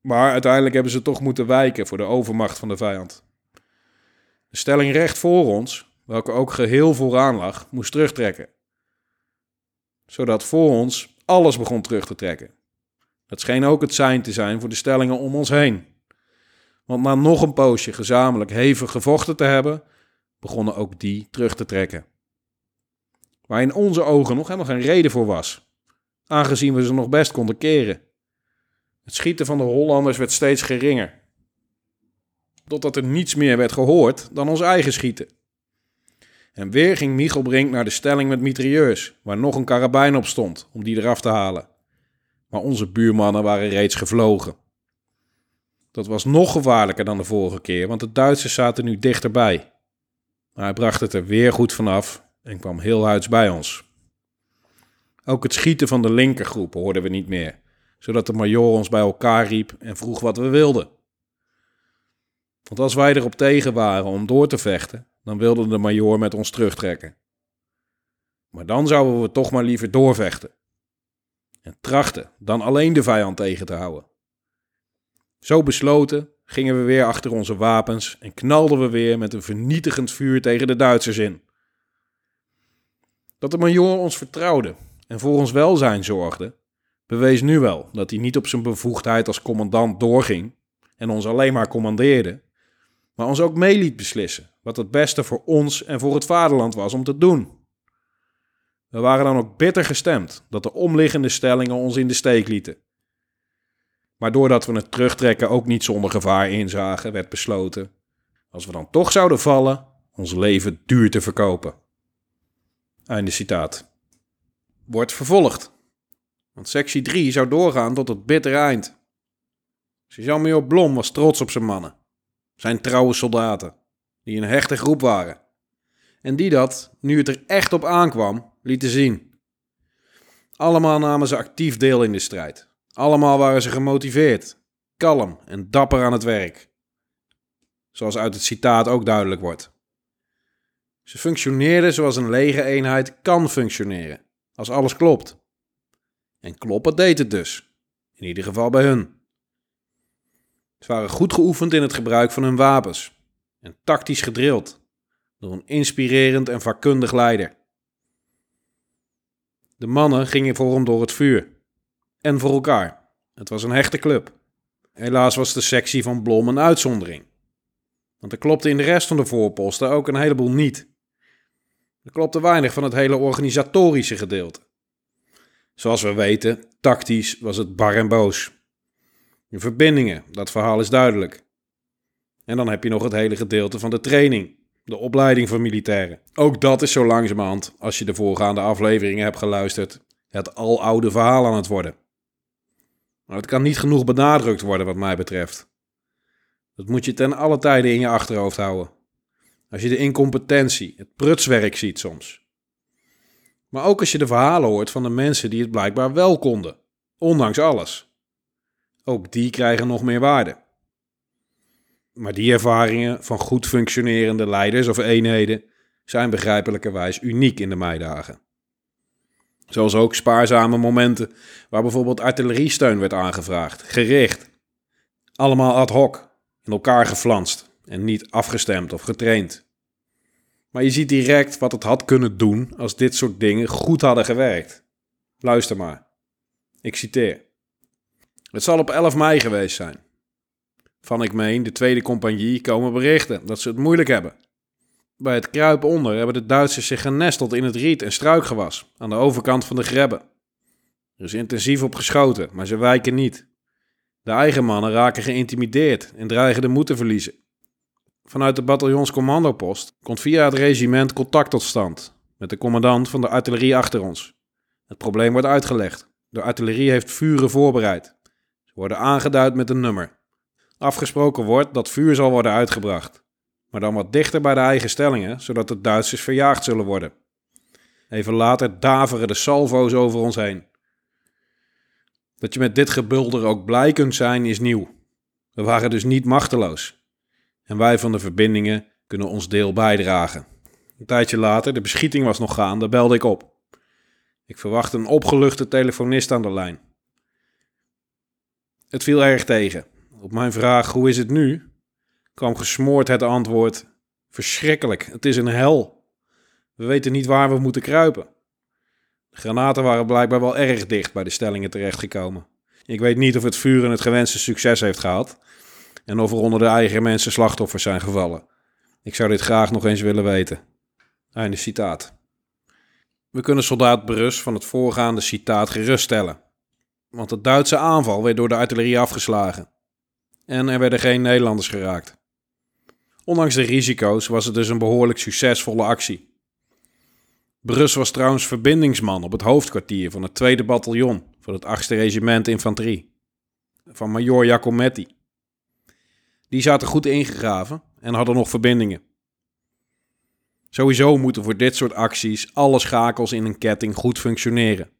Maar uiteindelijk hebben ze toch moeten wijken voor de overmacht van de vijand. De stelling recht voor ons, welke ook geheel vooraan lag, moest terugtrekken. Zodat voor ons alles begon terug te trekken. Dat scheen ook het zijn te zijn voor de stellingen om ons heen. Want na nog een poosje gezamenlijk hevig gevochten te hebben, begonnen ook die terug te trekken. Waar in onze ogen nog helemaal geen reden voor was, aangezien we ze nog best konden keren. Het schieten van de Hollanders werd steeds geringer, totdat er niets meer werd gehoord dan ons eigen schieten. En weer ging Michel Brink naar de stelling met mitrailleurs, waar nog een karabijn op stond om die eraf te halen. Maar onze buurmannen waren reeds gevlogen. Dat was nog gevaarlijker dan de vorige keer, want de Duitsers zaten nu dichterbij. Maar hij bracht het er weer goed vanaf en kwam heel huids bij ons. Ook het schieten van de linkergroep hoorden we niet meer, zodat de majoor ons bij elkaar riep en vroeg wat we wilden. Want als wij erop tegen waren om door te vechten, dan wilde de majoor met ons terugtrekken. Maar dan zouden we toch maar liever doorvechten. En trachten dan alleen de vijand tegen te houden. Zo besloten gingen we weer achter onze wapens en knalden we weer met een vernietigend vuur tegen de Duitsers in. Dat de majoor ons vertrouwde en voor ons welzijn zorgde, bewees nu wel dat hij niet op zijn bevoegdheid als commandant doorging en ons alleen maar commandeerde, maar ons ook mee liet beslissen wat het beste voor ons en voor het vaderland was om te doen. We waren dan ook bitter gestemd dat de omliggende stellingen ons in de steek lieten. Maar doordat we het terugtrekken ook niet zonder gevaar inzagen, werd besloten, als we dan toch zouden vallen, ons leven duur te verkopen. Einde citaat. Wordt vervolgd. Want sectie 3 zou doorgaan tot het bittere eind. Sergeant-Major Blom was trots op zijn mannen. Zijn trouwe soldaten, die een hechte groep waren. En die dat, nu het er echt op aankwam, lieten zien. Allemaal namen ze actief deel in de strijd. Allemaal waren ze gemotiveerd, kalm en dapper aan het werk. Zoals uit het citaat ook duidelijk wordt. Ze functioneerden zoals een lege eenheid kan functioneren, als alles klopt. En kloppen deed het dus, in ieder geval bij hun. Ze waren goed geoefend in het gebruik van hun wapens en tactisch gedrild door een inspirerend en vakkundig leider. De mannen gingen voor hem door het vuur en voor elkaar. Het was een hechte club. Helaas was de sectie van Blom een uitzondering. Want er klopte in de rest van de voorposten ook een heleboel niet. Er klopte weinig van het hele organisatorische gedeelte. Zoals we weten, tactisch was het bar en boos. Verbindingen, dat verhaal is duidelijk. En dan heb je nog het hele gedeelte van de training, de opleiding van militairen. Ook dat is zo langzamerhand, als je de voorgaande afleveringen hebt geluisterd, het aloude verhaal aan het worden. Maar het kan niet genoeg benadrukt worden wat mij betreft. Dat moet je ten alle tijden in je achterhoofd houden. Als je de incompetentie, het prutswerk ziet soms. Maar ook als je de verhalen hoort van de mensen die het blijkbaar wel konden, ondanks alles. Ook die krijgen nog meer waarde. Maar die ervaringen van goed functionerende leiders of eenheden zijn begrijpelijkerwijs uniek in de meidagen. Zoals ook spaarzame momenten waar bijvoorbeeld artilleriesteun werd aangevraagd, gericht. Allemaal ad hoc, in elkaar geflanst en niet afgestemd of getraind. Maar je ziet direct wat het had kunnen doen als dit soort dingen goed hadden gewerkt. Luister maar. Ik citeer. Het zal op 11 mei geweest zijn. Van ik meen, de tweede compagnie komen berichten dat ze het moeilijk hebben. Bij het kruipen onder hebben de Duitsers zich genesteld in het riet en struikgewas aan de overkant van de grebbe. Er is intensief op geschoten, maar ze wijken niet. De eigen mannen raken geïntimideerd en dreigen de moed te verliezen. Vanuit de bataljonscommandopost komt via het regiment contact tot stand met de commandant van de artillerie achter ons. Het probleem wordt uitgelegd. De artillerie heeft vuren voorbereid. Worden aangeduid met een nummer. Afgesproken wordt dat vuur zal worden uitgebracht, maar dan wat dichter bij de eigen stellingen, zodat de Duitsers verjaagd zullen worden. Even later daveren de salvo's over ons heen. Dat je met dit gebulder ook blij kunt zijn, is nieuw. We waren dus niet machteloos. En wij van de verbindingen kunnen ons deel bijdragen. Een tijdje later, de beschieting was nog gaande, belde ik op. Ik verwachtte een opgeluchte telefonist aan de lijn. Het viel erg tegen. Op mijn vraag hoe is het nu, kwam gesmoord het antwoord: verschrikkelijk, het is een hel. We weten niet waar we moeten kruipen. De granaten waren blijkbaar wel erg dicht bij de stellingen terechtgekomen. Ik weet niet of het vuur het gewenste succes heeft gehad en of er onder de eigen mensen slachtoffers zijn gevallen. Ik zou dit graag nog eens willen weten. Einde citaat. We kunnen soldaat Brus van het voorgaande citaat geruststellen. Want de Duitse aanval werd door de artillerie afgeslagen. En er werden geen Nederlanders geraakt. Ondanks de risico's was het dus een behoorlijk succesvolle actie. Brus was trouwens verbindingsman op het hoofdkwartier van het tweede bataljon van het 8e regiment infanterie. Van major Jacometti. Die zaten goed ingegraven en hadden nog verbindingen. Sowieso moeten voor dit soort acties alle schakels in een ketting goed functioneren.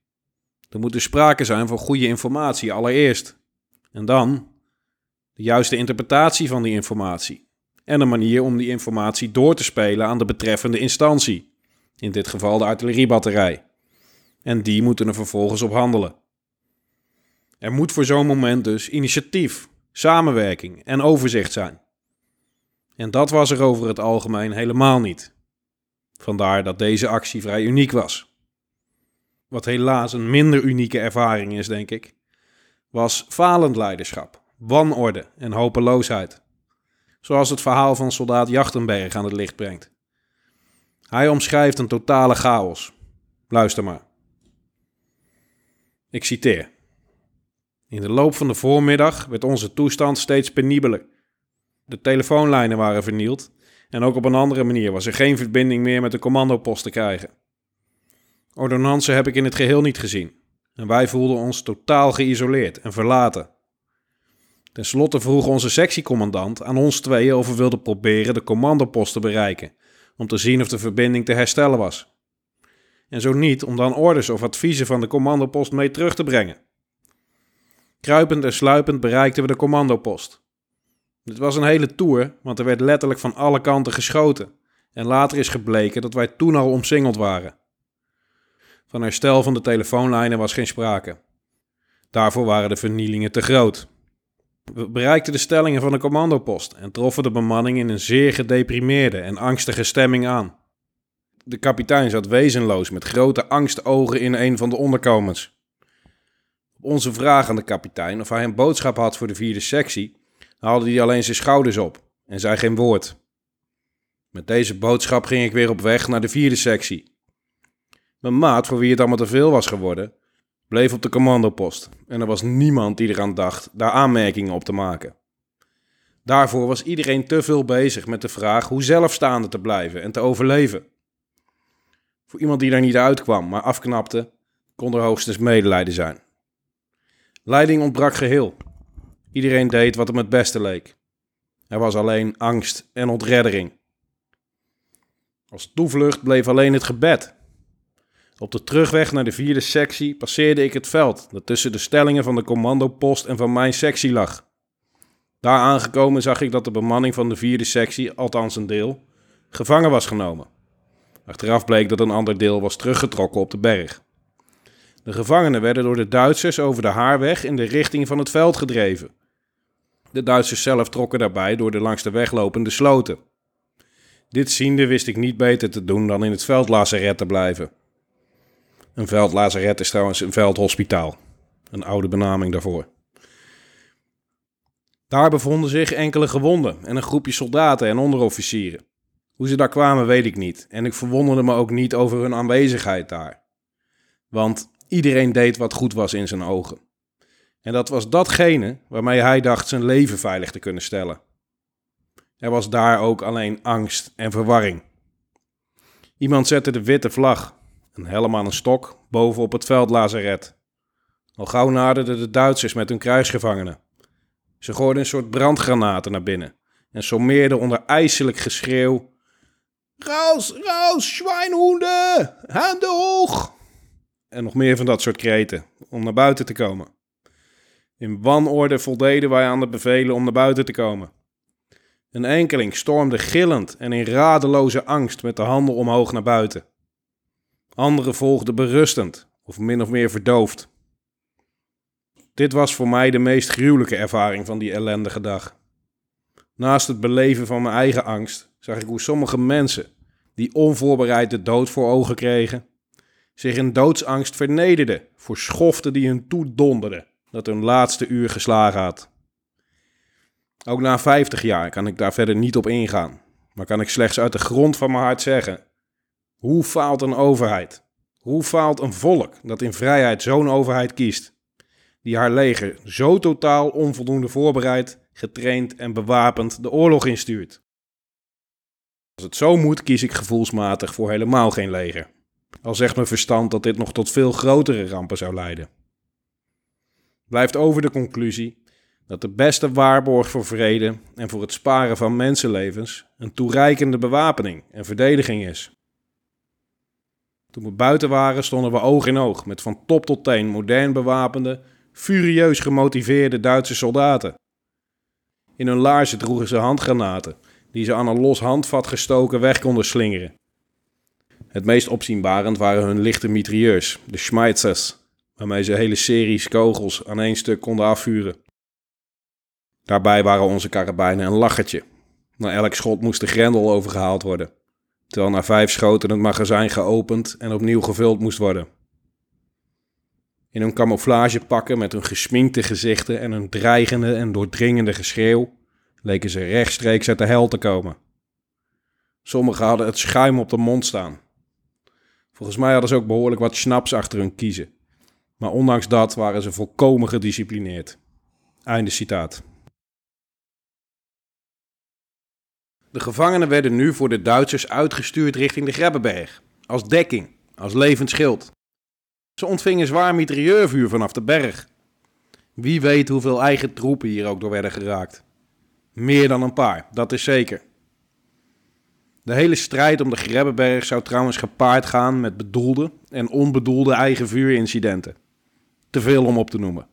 Er moet dus sprake zijn van goede informatie allereerst. En dan de juiste interpretatie van die informatie. En een manier om die informatie door te spelen aan de betreffende instantie. In dit geval de artilleriebatterij. En die moeten er vervolgens op handelen. Er moet voor zo'n moment dus initiatief, samenwerking en overzicht zijn. En dat was er over het algemeen helemaal niet. Vandaar dat deze actie vrij uniek was. Wat helaas een minder unieke ervaring is, denk ik, was falend leiderschap, wanorde en hopeloosheid. Zoals het verhaal van soldaat Jachtenberg aan het licht brengt. Hij omschrijft een totale chaos. Luister maar. Ik citeer. In de loop van de voormiddag werd onze toestand steeds penibeler. De telefoonlijnen waren vernield en ook op een andere manier was er geen verbinding meer met de commandopost te krijgen. Ordonnansen heb ik in het geheel niet gezien en wij voelden ons totaal geïsoleerd en verlaten. Ten slotte vroeg onze sectiecommandant aan ons tweeën of we wilden proberen de commandopost te bereiken, om te zien of de verbinding te herstellen was. En zo niet, om dan orders of adviezen van de commandopost mee terug te brengen. Kruipend en sluipend bereikten we de commandopost. Dit was een hele tour, want er werd letterlijk van alle kanten geschoten. En later is gebleken dat wij toen al omsingeld waren. Van herstel van de telefoonlijnen was geen sprake. Daarvoor waren de vernielingen te groot. We bereikten de stellingen van de commandopost en troffen de bemanning in een zeer gedeprimeerde en angstige stemming aan. De kapitein zat wezenloos met grote angstogen in een van de onderkomens. Op onze vraag aan de kapitein of hij een boodschap had voor de vierde sectie, haalde hij alleen zijn schouders op en zei geen woord. Met deze boodschap ging ik weer op weg naar de vierde sectie. Mijn maat, voor wie het allemaal te veel was geworden, bleef op de commandopost en er was niemand die eraan dacht daar aanmerkingen op te maken. Daarvoor was iedereen te veel bezig met de vraag hoe zelfstaande te blijven en te overleven. Voor iemand die daar niet uitkwam, maar afknapte, kon er hoogstens medelijden zijn. Leiding ontbrak geheel. Iedereen deed wat hem het beste leek. Er was alleen angst en ontreddering. Als toevlucht bleef alleen het gebed. Op de terugweg naar de vierde sectie passeerde ik het veld dat tussen de stellingen van de commandopost en van mijn sectie lag. Daar aangekomen zag ik dat de bemanning van de vierde sectie, althans een deel, gevangen was genomen. Achteraf bleek dat een ander deel was teruggetrokken op de berg. De gevangenen werden door de Duitsers over de Haarweg in de richting van het veld gedreven. De Duitsers zelf trokken daarbij door de langs de weg lopende sloten. Dit ziende wist ik niet beter te doen dan in het veldlazaret te blijven. Een veldlazaret is trouwens een veldhospitaal. een oude benaming daarvoor. Daar bevonden zich enkele gewonden en een groepje soldaten en onderofficieren. Hoe ze daar kwamen weet ik niet en ik verwonderde me ook niet over hun aanwezigheid daar. Want iedereen deed wat goed was in zijn ogen. En dat was datgene waarmee hij dacht zijn leven veilig te kunnen stellen. Er was daar ook alleen angst en verwarring. Iemand zette de witte vlag, een helm aan een stok, boven op het veldlazaret. Al gauw naderden de Duitsers met hun kruisgevangenen. Ze gooiden een soort brandgranaten naar binnen en sommeerden onder ijselijk geschreeuw: Raus, raus, schwijnhoenden, handen hoog! En nog meer van dat soort kreten om naar buiten te komen. In wanorde voldeden wij aan de bevelen om naar buiten te komen. Een enkeling stormde gillend en in radeloze angst met de handen omhoog naar buiten. Anderen volgden berustend of min of meer verdoofd. Dit was voor mij de meest gruwelijke ervaring van die ellendige dag. Naast het beleven van mijn eigen angst zag ik hoe sommige mensen, die onvoorbereid de dood voor ogen kregen, zich in doodsangst vernederden voor schoften die hun toedonderden dat hun laatste uur geslagen had. Ook na 50 jaar kan ik daar verder niet op ingaan, maar kan ik slechts uit de grond van mijn hart zeggen: hoe faalt een overheid? Hoe faalt een volk dat in vrijheid zo'n overheid kiest? Die haar leger zo totaal onvoldoende voorbereid, getraind en bewapend de oorlog instuurt. Als het zo moet, kies ik gevoelsmatig voor helemaal geen leger. Al zegt mijn verstand dat dit nog tot veel grotere rampen zou leiden. Blijft over de conclusie dat de beste waarborg voor vrede en voor het sparen van mensenlevens een toereikende bewapening en verdediging is. Toen we buiten waren, stonden we oog in oog met van top tot teen modern bewapende, furieus gemotiveerde Duitse soldaten. In hun laarzen droegen ze handgranaten, die ze aan een los handvat gestoken weg konden slingeren. Het meest opzienbarend waren hun lichte mitrailleurs, de Schmeitzers, waarmee ze hele series kogels aan één stuk konden afvuren. Daarbij waren onze karabijnen een lachertje. Na elk schot moest de grendel overgehaald worden, terwijl na vijf schoten het magazijn geopend en opnieuw gevuld moest worden. In hun camouflagepakken met hun gesminkte gezichten en hun dreigende en doordringende geschreeuw leken ze rechtstreeks uit de hel te komen. Sommigen hadden het schuim op de mond staan. Volgens mij hadden ze ook behoorlijk wat snaps achter hun kiezen. Maar ondanks dat waren ze volkomen gedisciplineerd. Einde citaat. De gevangenen werden nu voor de Duitsers uitgestuurd richting de Grebbeberg, als dekking, als levend schild. Ze ontvingen zwaar mitrailleurvuur vanaf de berg. Wie weet hoeveel eigen troepen hier ook door werden geraakt. Meer dan een paar, dat is zeker. De hele strijd om de Grebbeberg zou trouwens gepaard gaan met bedoelde en onbedoelde eigen vuurincidenten. Te veel om op te noemen.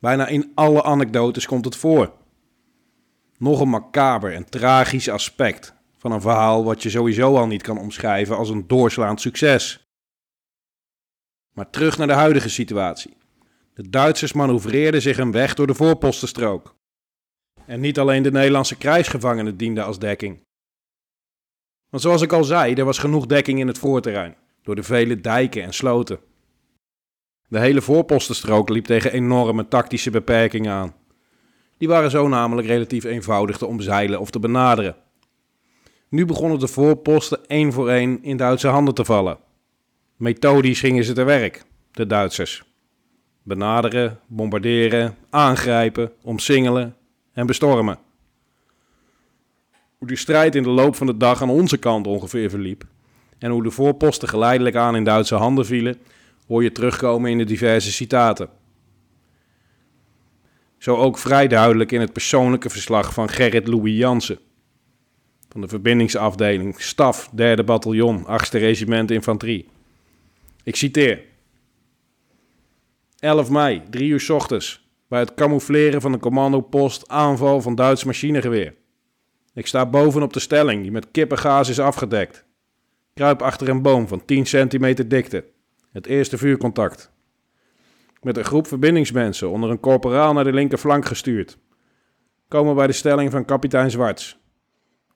Bijna in alle anekdotes komt het voor. Nog een macaber en tragisch aspect van een verhaal wat je sowieso al niet kan omschrijven als een doorslaand succes. Maar terug naar de huidige situatie. De Duitsers manoeuvreerden zich een weg door de voorpostenstrook. En niet alleen de Nederlandse krijgsgevangenen dienden als dekking. Want zoals ik al zei, er was genoeg dekking in het voorterrein, door de vele dijken en sloten. De hele voorpostenstrook liep tegen enorme tactische beperkingen aan. Die waren zo namelijk relatief eenvoudig te omzeilen of te benaderen. Nu begonnen de voorposten één voor één in Duitse handen te vallen. Methodisch gingen ze te werk, de Duitsers. Benaderen, bombarderen, aangrijpen, omsingelen en bestormen. Hoe de strijd in de loop van de dag aan onze kant ongeveer verliep en hoe de voorposten geleidelijk aan in Duitse handen vielen, hoor je terugkomen in de diverse citaten. Zo ook vrij duidelijk in het persoonlijke verslag van Gerrit Louis Jansen. Van de verbindingsafdeling Staf 3e Bataljon 8e Regiment Infanterie. Ik citeer. 11 mei, 3 uur ochtends. Bij het camoufleren van de commandopost aanval van Duits machinegeweer. Ik sta bovenop de stelling die met kippengaas is afgedekt. Kruip achter een boom van 10 centimeter dikte. Het eerste vuurcontact. Met een groep verbindingsmensen onder een corporaal naar de linkerflank gestuurd. Komen bij de stelling van kapitein Zwarts.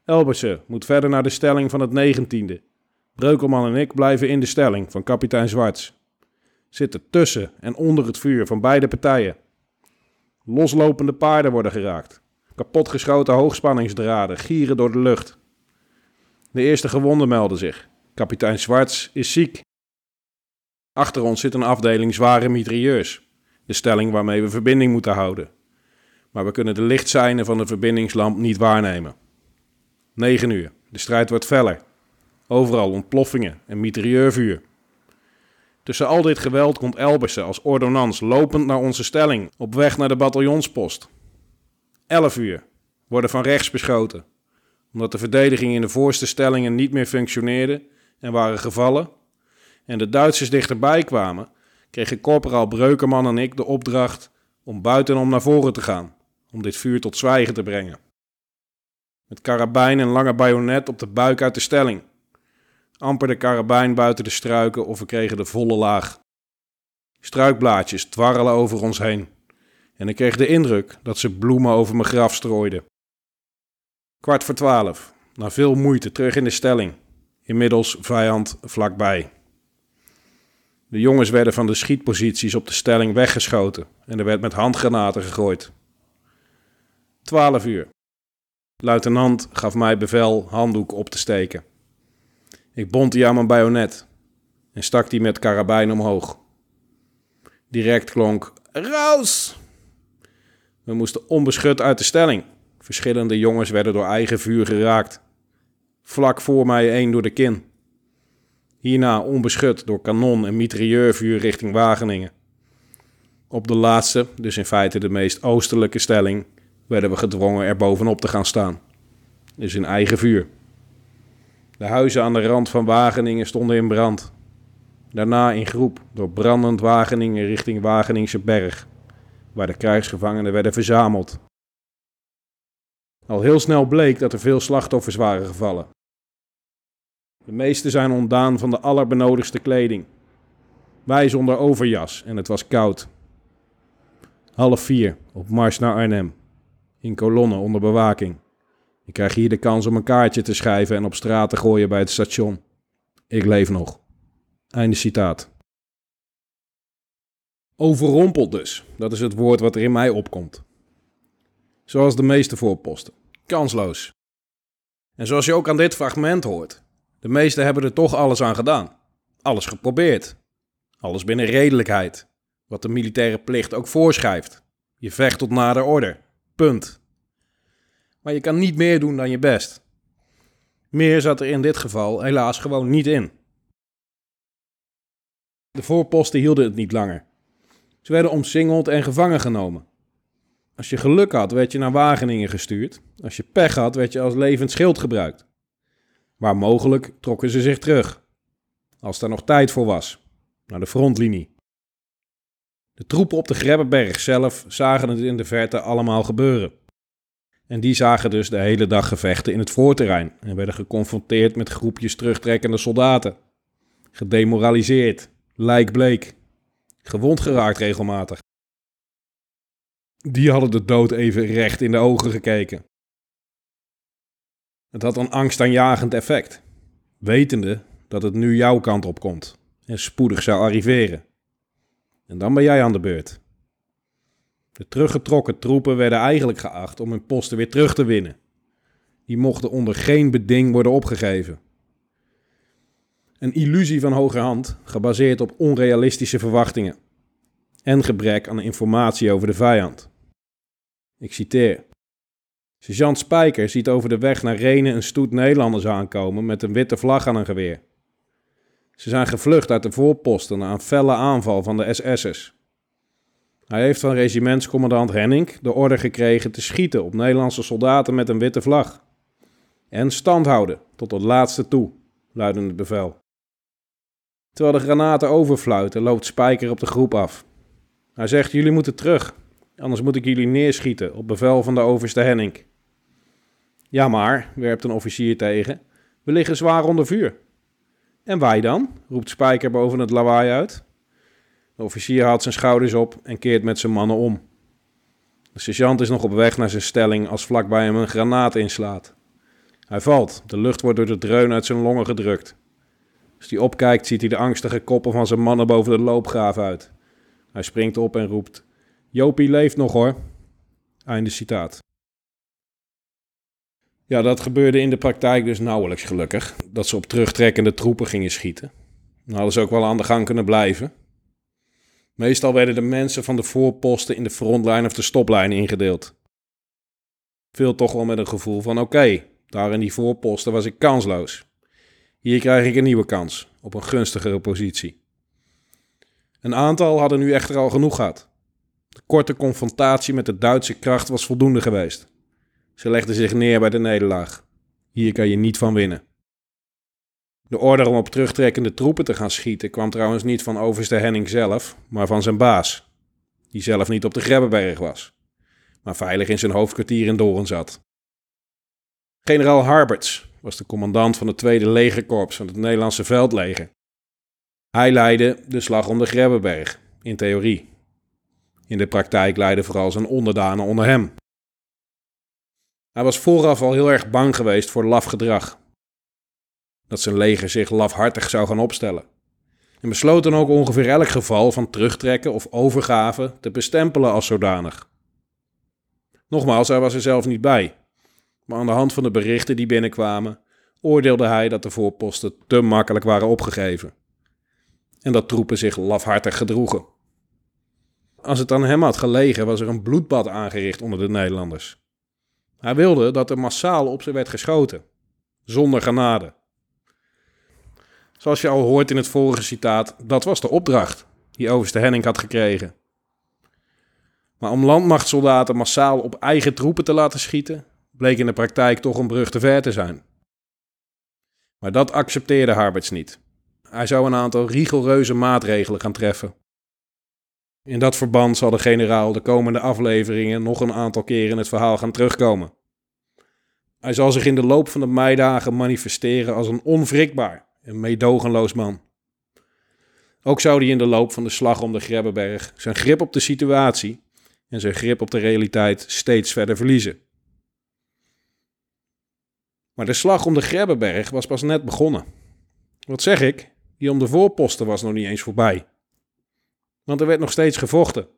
Elbersen moet verder naar de stelling van het 19e. Breukelman en ik blijven in de stelling van kapitein Zwarts. zitten tussen en onder het vuur van beide partijen. Loslopende paarden worden geraakt. Kapotgeschoten hoogspanningsdraden gieren door de lucht. De eerste gewonden melden zich. Kapitein Zwarts is ziek. Achter ons zit een afdeling zware mitrailleurs, de stelling waarmee we verbinding moeten houden. Maar we kunnen de lichtzijnen van de verbindingslamp niet waarnemen. 9 uur. De strijd wordt feller. Overal ontploffingen en mitrailleurvuur. Tussen al dit geweld komt Elbersen als ordonnans lopend naar onze stelling, op weg naar de bataljonspost. 11 uur. Worden van rechts beschoten. Omdat de verdediging in de voorste stellingen niet meer functioneerde en waren gevallen, en de Duitsers dichterbij kwamen, kregen korporaal Breukerman en ik de opdracht om buitenom naar voren te gaan, om dit vuur tot zwijgen te brengen. Met karabijn en lange bajonet op de buik uit de stelling. Amper de karabijn buiten de struiken of we kregen de volle laag. Struikblaadjes dwarrelen over ons heen. En ik kreeg de indruk dat ze bloemen over mijn graf strooiden. Kwart voor twaalf. Na veel moeite terug in de stelling. Inmiddels vijand vlakbij. De jongens werden van de schietposities op de stelling weggeschoten en er werd met handgranaten gegooid. 12 uur. Luitenant gaf mij bevel handdoek op te steken. Ik bond die aan mijn bajonet en stak die met karabijn omhoog. Direct klonk Raus! We moesten onbeschut uit de stelling. Verschillende jongens werden door eigen vuur geraakt. Vlak voor mij één door de kin. Hierna onbeschut door kanon en mitrailleurvuur richting Wageningen. Op de laatste, dus in feite de meest oostelijke stelling, werden we gedwongen er bovenop te gaan staan. Dus in eigen vuur. De huizen aan de rand van Wageningen stonden in brand. Daarna in groep door brandend Wageningen richting Wageningse berg, waar de krijgsgevangenen werden verzameld. Al heel snel bleek dat er veel slachtoffers waren gevallen. De meeste zijn ontdaan van de allerbenodigste kleding. Wij zonder overjas en het was koud. Half vier, op mars naar Arnhem. In kolonnen onder bewaking. Ik krijg hier de kans om een kaartje te schrijven en op straat te gooien bij het station. Ik leef nog. Einde citaat. Overrompeld dus, dat is het woord wat er in mij opkomt. Zoals de meeste voorposten. Kansloos. En zoals je ook aan dit fragment hoort, de meesten hebben er toch alles aan gedaan. Alles geprobeerd. Alles binnen redelijkheid. Wat de militaire plicht ook voorschrijft. Je vecht tot nader orde. Punt. Maar je kan niet meer doen dan je best. Meer zat er in dit geval helaas gewoon niet in. De voorposten hielden het niet langer. Ze werden omsingeld en gevangen genomen. Als je geluk had, werd je naar Wageningen gestuurd. Als je pech had, werd je als levend schild gebruikt. Waar mogelijk trokken ze zich terug. Als daar nog tijd voor was. Naar de frontlinie. De troepen op de Grebbeberg zelf zagen het in de verte allemaal gebeuren. En die zagen dus de hele dag gevechten in het voorterrein en werden geconfronteerd met groepjes terugtrekkende soldaten. Gedemoraliseerd, lijkbleek, gewond geraakt regelmatig. Die hadden de dood even recht in de ogen gekeken. Het had een angstaanjagend effect, wetende dat het nu jouw kant op komt en spoedig zou arriveren. En dan ben jij aan de beurt. De teruggetrokken troepen werden eigenlijk geacht om hun posten weer terug te winnen. Die mochten onder geen beding worden opgegeven. Een illusie van hoge hand, gebaseerd op onrealistische verwachtingen en gebrek aan informatie over de vijand. Ik citeer. Sergeant Spijker ziet over de weg naar Renen een stoet Nederlanders aankomen met een witte vlag aan een geweer. Ze zijn gevlucht uit de voorposten na een felle aanval van de SS'ers. Hij heeft van regimentscommandant Henning de order gekregen te schieten op Nederlandse soldaten met een witte vlag. En stand houden tot het laatste toe, luidde het bevel. Terwijl de granaten overfluiten, loopt Spijker op de groep af. Hij zegt: Jullie moeten terug, anders moet ik jullie neerschieten op bevel van de overste Henning. Ja, maar, werpt een officier tegen, we liggen zwaar onder vuur. En wij dan? roept Spijker boven het lawaai uit. De officier haalt zijn schouders op en keert met zijn mannen om. De sergeant is nog op weg naar zijn stelling als vlakbij hem een granaat inslaat. Hij valt, de lucht wordt door de dreun uit zijn longen gedrukt. Als hij opkijkt, ziet hij de angstige koppen van zijn mannen boven de loopgraaf uit. Hij springt op en roept: Jopie leeft nog hoor. Einde citaat. Ja, dat gebeurde in de praktijk dus nauwelijks gelukkig. Dat ze op terugtrekkende troepen gingen schieten. Dan hadden ze ook wel aan de gang kunnen blijven. Meestal werden de mensen van de voorposten in de frontlijn of de stoplijn ingedeeld. Veel toch wel met een gevoel van oké, daar in die voorposten was ik kansloos. Hier krijg ik een nieuwe kans, op een gunstigere positie. Een aantal hadden nu echter al genoeg gehad. De korte confrontatie met de Duitse kracht was voldoende geweest. Ze legden zich neer bij de nederlaag. Hier kan je niet van winnen. De order om op terugtrekkende troepen te gaan schieten kwam trouwens niet van overste Henning zelf, maar van zijn baas, die zelf niet op de Grebbeberg was, maar veilig in zijn hoofdkwartier in Doorn zat. Generaal Harberts was de commandant van het tweede legerkorps van het Nederlandse veldleger. Hij leidde de slag om de Grebbeberg, in theorie. In de praktijk leidde vooral zijn onderdanen onder hem. Hij was vooraf al heel erg bang geweest voor laf gedrag. Dat zijn leger zich lafhartig zou gaan opstellen. En besloot dan ook ongeveer elk geval van terugtrekken of overgave te bestempelen als zodanig. Nogmaals, hij was er zelf niet bij. Maar aan de hand van de berichten die binnenkwamen, oordeelde hij dat de voorposten te makkelijk waren opgegeven. En dat troepen zich lafhartig gedroegen. Als het aan hem had gelegen, was er een bloedbad aangericht onder de Nederlanders. Hij wilde dat er massaal op ze werd geschoten, zonder genade. Zoals je al hoort in het vorige citaat, dat was de opdracht die overste Henning had gekregen. Maar om landmachtsoldaten massaal op eigen troepen te laten schieten, bleek in de praktijk toch een brug te ver te zijn. Maar dat accepteerde Harberts niet. Hij zou een aantal rigoureuze maatregelen gaan treffen. In dat verband zal de generaal de komende afleveringen nog een aantal keren in het verhaal gaan terugkomen. Hij zal zich in de loop van de meidagen manifesteren als een onwrikbaar en meedogenloos man. Ook zou hij in de loop van de slag om de Grebbeberg zijn grip op de situatie en zijn grip op de realiteit steeds verder verliezen. Maar de slag om de Grebbeberg was pas net begonnen. Wat zeg ik? Die om de voorposten was nog niet eens voorbij. Want er werd nog steeds gevochten.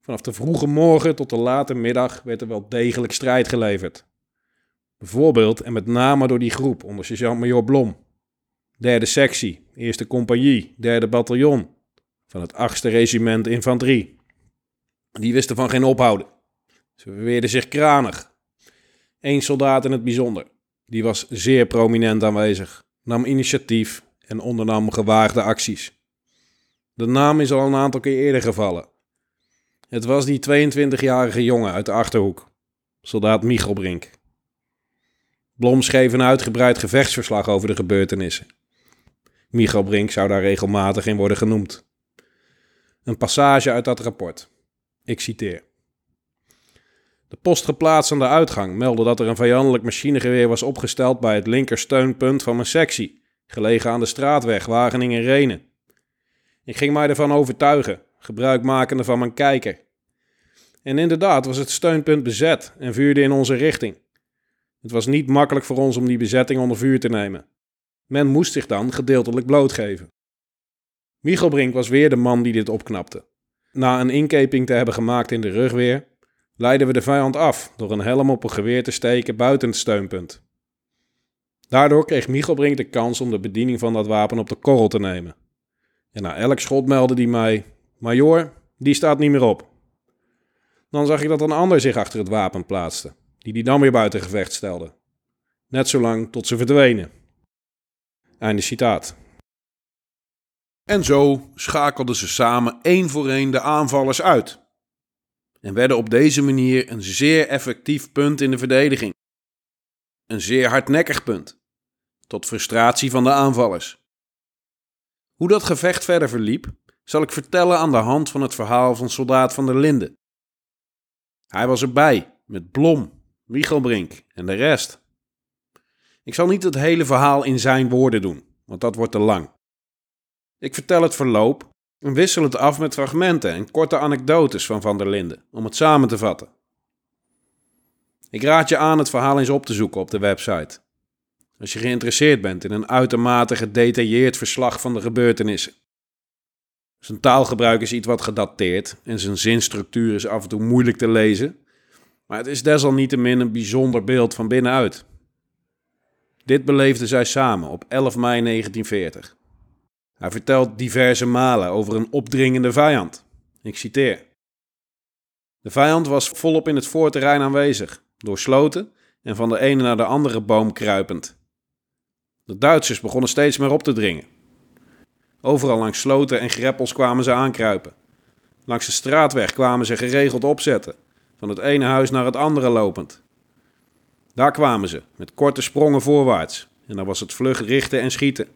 Vanaf de vroege morgen tot de late middag werd er wel degelijk strijd geleverd. Bijvoorbeeld en met name door die groep onder sergeant-major Blom. Derde sectie, eerste compagnie, derde bataljon van het 8e regiment infanterie. Die wisten van geen ophouden. Ze beweerden zich kranig. Eén soldaat in het bijzonder, die was zeer prominent aanwezig, nam initiatief en ondernam gewaagde acties. De naam is al een aantal keer eerder gevallen. Het was die 22-jarige jongen uit de Achterhoek, soldaat Michelbrink. Blom schreef een uitgebreid gevechtsverslag over de gebeurtenissen. Michelbrink zou daar regelmatig in worden genoemd. Een passage uit dat rapport. Ik citeer. De post geplaatst aan de uitgang meldde dat er een vijandelijk machinegeweer was opgesteld bij het linkersteunpunt van mijn sectie, gelegen aan de straatweg Wageningen-Renen. Ik ging mij ervan overtuigen, gebruikmakende van mijn kijker. En inderdaad was het steunpunt bezet en vuurde in onze richting. Het was niet makkelijk voor ons om die bezetting onder vuur te nemen. Men moest zich dan gedeeltelijk blootgeven. Michelbrink was weer de man die dit opknapte. Na een inkeping te hebben gemaakt in de rugweer, leidden we de vijand af door een helm op een geweer te steken buiten het steunpunt. Daardoor kreeg Michelbrink de kans om de bediening van dat wapen op de korrel te nemen. En na elk schot meldde hij mij: Major, die staat niet meer op. Dan zag ik dat een ander zich achter het wapen plaatste, die die dan weer buiten gevecht stelde. Net zolang tot ze verdwenen. Einde citaat. En zo schakelden ze samen één voor één de aanvallers uit. En werden op deze manier een zeer effectief punt in de verdediging. Een zeer hardnekkig punt. Tot frustratie van de aanvallers. Hoe dat gevecht verder verliep, zal ik vertellen aan de hand van het verhaal van soldaat van der Linden. Hij was erbij, met Blom, Wiegelbrink en de rest. Ik zal niet het hele verhaal in zijn woorden doen, want dat wordt te lang. Ik vertel het verloop en wissel het af met fragmenten en korte anekdotes van Van der Linden, om het samen te vatten. Ik raad je aan het verhaal eens op te zoeken op de website. Als je geïnteresseerd bent in een uitermate gedetailleerd verslag van de gebeurtenissen. Zijn taalgebruik is iets wat gedateerd en zijn zinstructuur is af en toe moeilijk te lezen, maar het is desalniettemin een bijzonder beeld van binnenuit. Dit beleefden zij samen op 11 mei 1940. Hij vertelt diverse malen over een opdringende vijand. Ik citeer. De vijand was volop in het voorterrein aanwezig, doorsloten en van de ene naar de andere boom kruipend. De Duitsers begonnen steeds meer op te dringen. Overal langs sloten en greppels kwamen ze aankruipen. Langs de straatweg kwamen ze geregeld opzetten, van het ene huis naar het andere lopend. Daar kwamen ze, met korte sprongen voorwaarts, en dan was het vlug richten en schieten.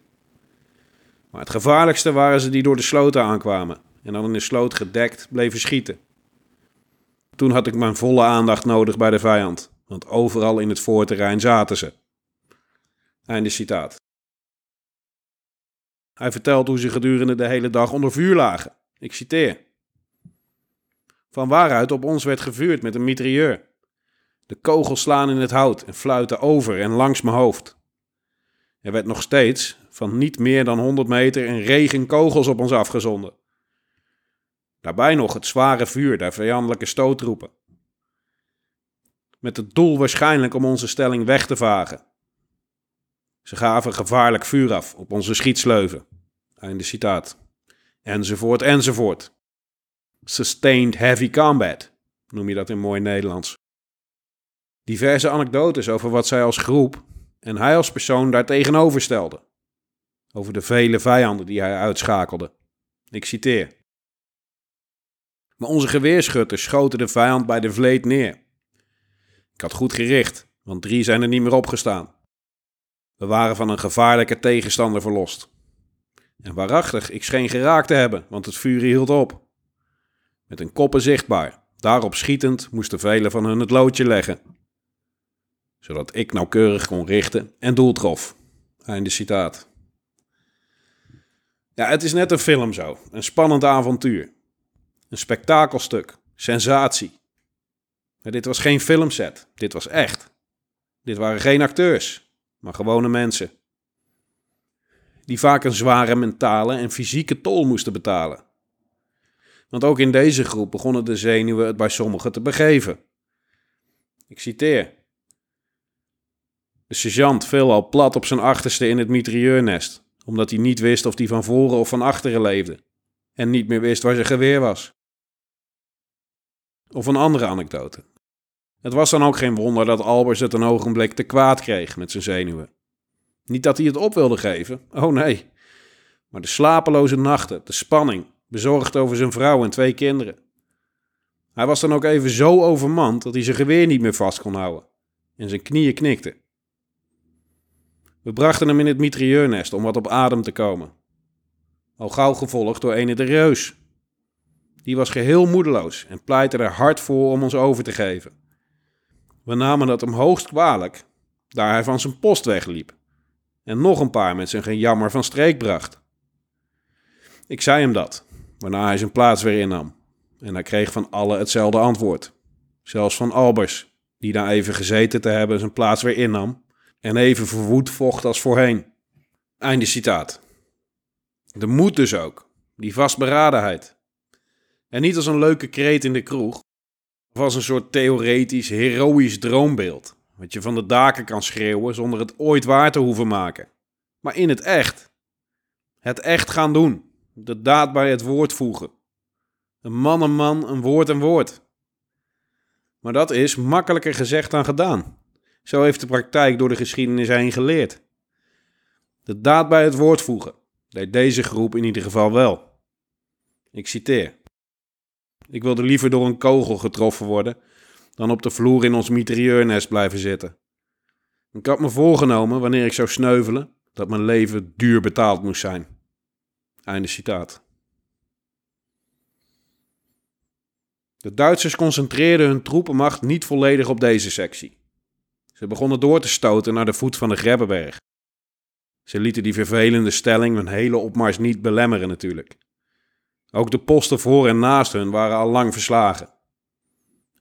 Maar het gevaarlijkste waren ze die door de sloten aankwamen en dan in de sloot gedekt bleven schieten. Toen had ik mijn volle aandacht nodig bij de vijand, want overal in het voorterrein zaten ze. Einde citaat. Hij vertelt hoe ze gedurende de hele dag onder vuur lagen. Ik citeer. Van waaruit op ons werd gevuurd met een mitrailleur. De kogels slaan in het hout en fluiten over en langs mijn hoofd. Er werd nog steeds, van niet meer dan 100 meter, een regen kogels op ons afgezonden. Daarbij nog het zware vuur der vijandelijke stootroepen. Met het doel waarschijnlijk om onze stelling weg te vagen. Ze gaven gevaarlijk vuur af op onze schietsleuven. Einde citaat. Enzovoort, enzovoort. Sustained heavy combat, noem je dat in mooi Nederlands. Diverse anekdotes over wat zij als groep en hij als persoon daar tegenover stelde. Over de vele vijanden die hij uitschakelde. Ik citeer. Maar onze geweerschutters schoten de vijand bij de vleet neer. Ik had goed gericht, want drie zijn er niet meer opgestaan. We waren van een gevaarlijke tegenstander verlost. En waarachtig, ik scheen geraakt te hebben, want het vuur hield op. Met hun koppen zichtbaar, daarop schietend, moesten velen van hun het loodje leggen. Zodat ik nauwkeurig kon richten en doel trof. Einde citaat. Ja, het is net een film zo. Een spannend avontuur. Een spektakelstuk. Sensatie. Maar dit was geen filmset. Dit was echt. Dit waren geen acteurs, maar gewone mensen. Die vaak een zware mentale en fysieke tol moesten betalen. Want ook in deze groep begonnen de zenuwen het bij sommigen te begeven. Ik citeer. De sergeant viel al plat op zijn achterste in het mitrailleurnest, omdat hij niet wist of die van voren of van achteren leefde, en niet meer wist waar zijn geweer was. Of een andere anekdote. Het was dan ook geen wonder dat Albers het een ogenblik te kwaad kreeg met zijn zenuwen. Niet dat hij het op wilde geven, oh nee. Maar de slapeloze nachten, de spanning, bezorgd over zijn vrouw en twee kinderen. Hij was dan ook even zo overmand dat hij zijn geweer niet meer vast kon houden en zijn knieën knikten. We brachten hem in het mitrailleurnest om wat op adem te komen. Al gauw gevolgd door ene de reus. Die was geheel moedeloos en pleitte er hard voor om ons over te geven. We namen dat hem hoogst kwalijk, daar hij van zijn post wegliep en nog een paar met zijn gejammer van streek bracht. Ik zei hem dat, waarna hij zijn plaats weer innam. En hij kreeg van allen hetzelfde antwoord. Zelfs van Albers, die na even gezeten te hebben zijn plaats weer innam en even verwoed vocht als voorheen. Einde citaat. De moed dus ook, die vastberadenheid. En niet als een leuke kreet in de kroeg, als een soort theoretisch, heroïsch droombeeld, wat je van de daken kan schreeuwen zonder het ooit waar te hoeven maken. Maar in het echt. Het echt gaan doen, de daad bij het woord voegen. Een man een man, een woord een woord. Maar dat is makkelijker gezegd dan gedaan. Zo heeft de praktijk door de geschiedenis heen geleerd. De daad bij het woord voegen deed deze groep in ieder geval wel. Ik citeer. Ik wilde liever door een kogel getroffen worden dan op de vloer in ons mitrailleurnest blijven zitten. Ik had me voorgenomen, wanneer ik zou sneuvelen, dat mijn leven duur betaald moest zijn. Einde citaat. De Duitsers concentreerden hun troepenmacht niet volledig op deze sectie. Ze begonnen door te stoten naar de voet van de Grebbeberg. Ze lieten die vervelende stelling hun hele opmars niet belemmeren natuurlijk. Ook de posten voor en naast hun waren al lang verslagen.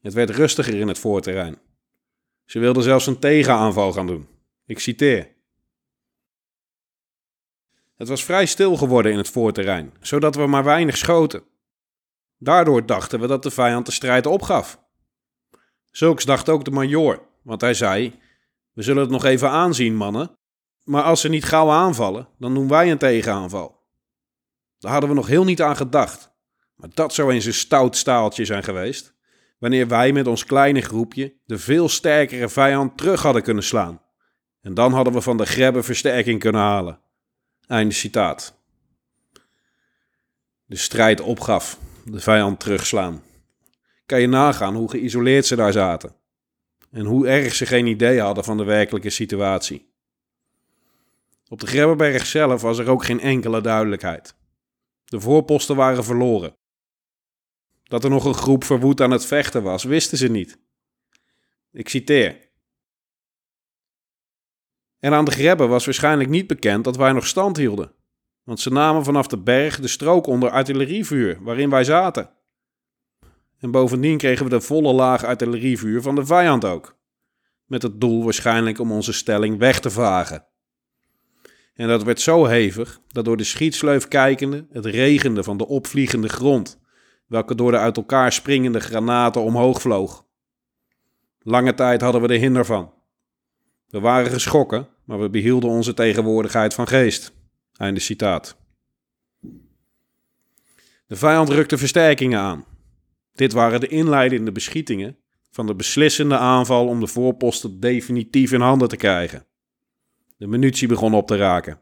Het werd rustiger in het voorterrein. Ze wilden zelfs een tegenaanval gaan doen. Ik citeer. Het was vrij stil geworden in het voorterrein, zodat we maar weinig schoten. Daardoor dachten we dat de vijand de strijd opgaf. Zulks dacht ook de majoor, want hij zei: We zullen het nog even aanzien, mannen. Maar als ze niet gauw aanvallen, dan doen wij een tegenaanval. Daar hadden we nog heel niet aan gedacht. Maar dat zou eens een stout staaltje zijn geweest. Wanneer wij met ons kleine groepje de veel sterkere vijand terug hadden kunnen slaan. En dan hadden we van de grebbe versterking kunnen halen. Einde citaat. De strijd opgaf, de vijand terugslaan. Kan je nagaan hoe geïsoleerd ze daar zaten. En hoe erg ze geen idee hadden van de werkelijke situatie. Op de Grebbeberg zelf was er ook geen enkele duidelijkheid. De voorposten waren verloren. Dat er nog een groep verwoed aan het vechten was, wisten ze niet. Ik citeer. En aan de Grebbe was waarschijnlijk niet bekend dat wij nog stand hielden, want ze namen vanaf de berg de strook onder artillerievuur waarin wij zaten. En bovendien kregen we de volle laag artillerievuur van de vijand ook, met het doel waarschijnlijk om onze stelling weg te vagen. En dat werd zo hevig dat door de schietsleuf kijkende het regende van de opvliegende grond, welke door de uit elkaar springende granaten omhoog vloog. Lange tijd hadden we er hinder van. We waren geschrokken, maar we behielden onze tegenwoordigheid van geest. Einde citaat. De vijand rukte versterkingen aan. Dit waren de inleidende beschietingen van de beslissende aanval om de voorposten definitief in handen te krijgen. De munitie begon op te raken.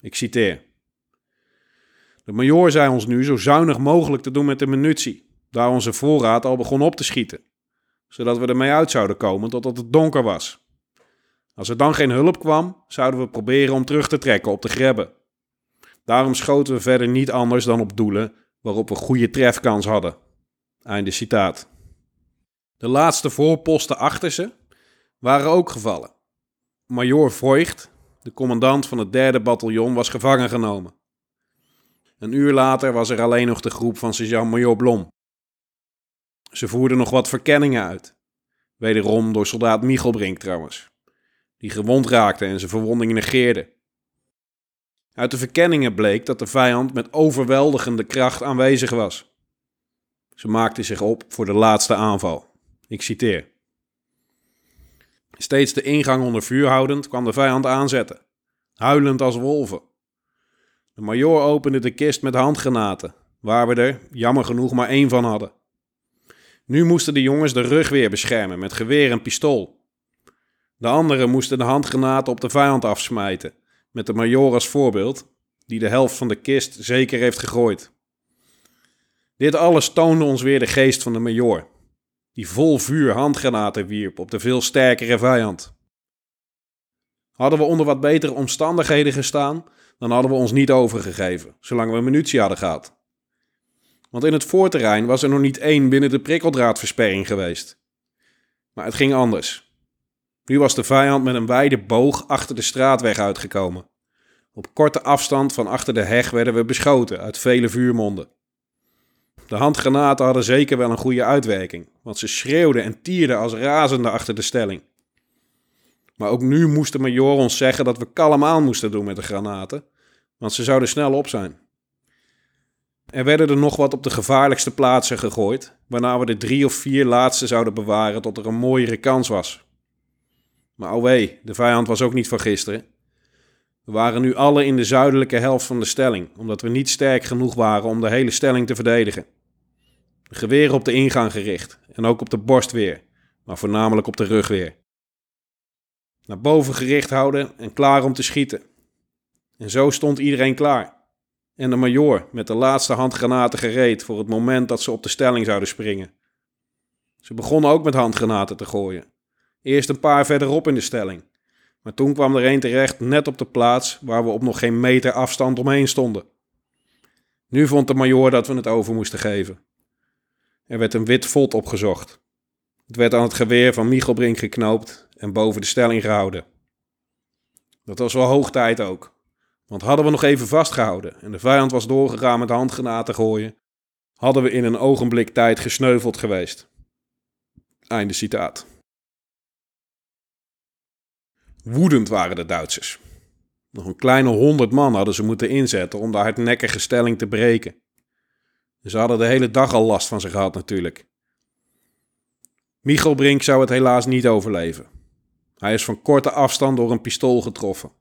Ik citeer. De majoor zei ons nu zo zuinig mogelijk te doen met de munitie, daar onze voorraad al begon op te schieten, zodat we ermee uit zouden komen totdat het donker was. Als er dan geen hulp kwam, zouden we proberen om terug te trekken op de grebbe. Daarom schoten we verder niet anders dan op doelen waarop we goede trefkans hadden. Einde citaat. De laatste voorposten achter ze waren ook gevallen. Major Voigt, de commandant van het derde bataljon, was gevangen genomen. Een uur later was er alleen nog de groep van sergeant-major Blom. Ze voerden nog wat verkenningen uit. Wederom door soldaat Michelbrink trouwens die gewond raakte en zijn verwonding negeerde. Uit de verkenningen bleek dat de vijand met overweldigende kracht aanwezig was. Ze maakte zich op voor de laatste aanval. Ik citeer. Steeds de ingang onder vuur houdend kwam de vijand aanzetten, huilend als wolven. De majoor opende de kist met handgranaten, waar we er, jammer genoeg, maar één van hadden. Nu moesten de jongens de rug weer beschermen met geweer en pistool. De anderen moesten de handgranaten op de vijand afsmijten, met de major als voorbeeld, die de helft van de kist zeker heeft gegooid. Dit alles toonde ons weer de geest van de major, die vol vuur handgranaten wierp op de veel sterkere vijand. Hadden we onder wat betere omstandigheden gestaan, dan hadden we ons niet overgegeven, zolang we munitie hadden gehad. Want in het voorterrein was er nog niet één binnen de prikkeldraadversperring geweest. Maar het ging anders. Nu was de vijand met een wijde boog achter de straatweg uitgekomen. Op korte afstand van achter de heg werden we beschoten uit vele vuurmonden. De handgranaten hadden zeker wel een goede uitwerking, want ze schreeuwden en tierden als razende achter de stelling. Maar ook nu moest de major ons zeggen dat we kalm aan moesten doen met de granaten, want ze zouden snel op zijn. Er werden er nog wat op de gevaarlijkste plaatsen gegooid, waarna we de drie of vier laatste zouden bewaren tot er een mooiere kans was. Maar oh wee, de vijand was ook niet van gisteren. We waren nu alle in de zuidelijke helft van de stelling, omdat we niet sterk genoeg waren om de hele stelling te verdedigen. Geweren op de ingang gericht en ook op de borst weer, maar voornamelijk op de rug weer. Naar boven gericht houden en klaar om te schieten. En zo stond iedereen klaar. En de majoor met de laatste handgranaten gereed voor het moment dat ze op de stelling zouden springen. Ze begonnen ook met handgranaten te gooien. Eerst een paar verderop in de stelling. Maar toen kwam er een terecht net op de plaats waar we op nog geen meter afstand omheen stonden. Nu vond de majoor dat we het over moesten geven. Er werd een wit vod opgezocht. Het werd aan het geweer van Michelbrink geknoopt en boven de stelling gehouden. Dat was wel hoog tijd ook. Want hadden we nog even vastgehouden en de vijand was doorgegaan met handgranaten gooien, hadden we in een ogenblik tijd gesneuveld geweest. Einde citaat. Woedend waren de Duitsers. Nog een kleine honderd man hadden ze moeten inzetten om de hardnekkige stelling te breken. Ze hadden de hele dag al last van ze gehad natuurlijk. Michel Brink zou het helaas niet overleven. Hij is van korte afstand door een pistool getroffen.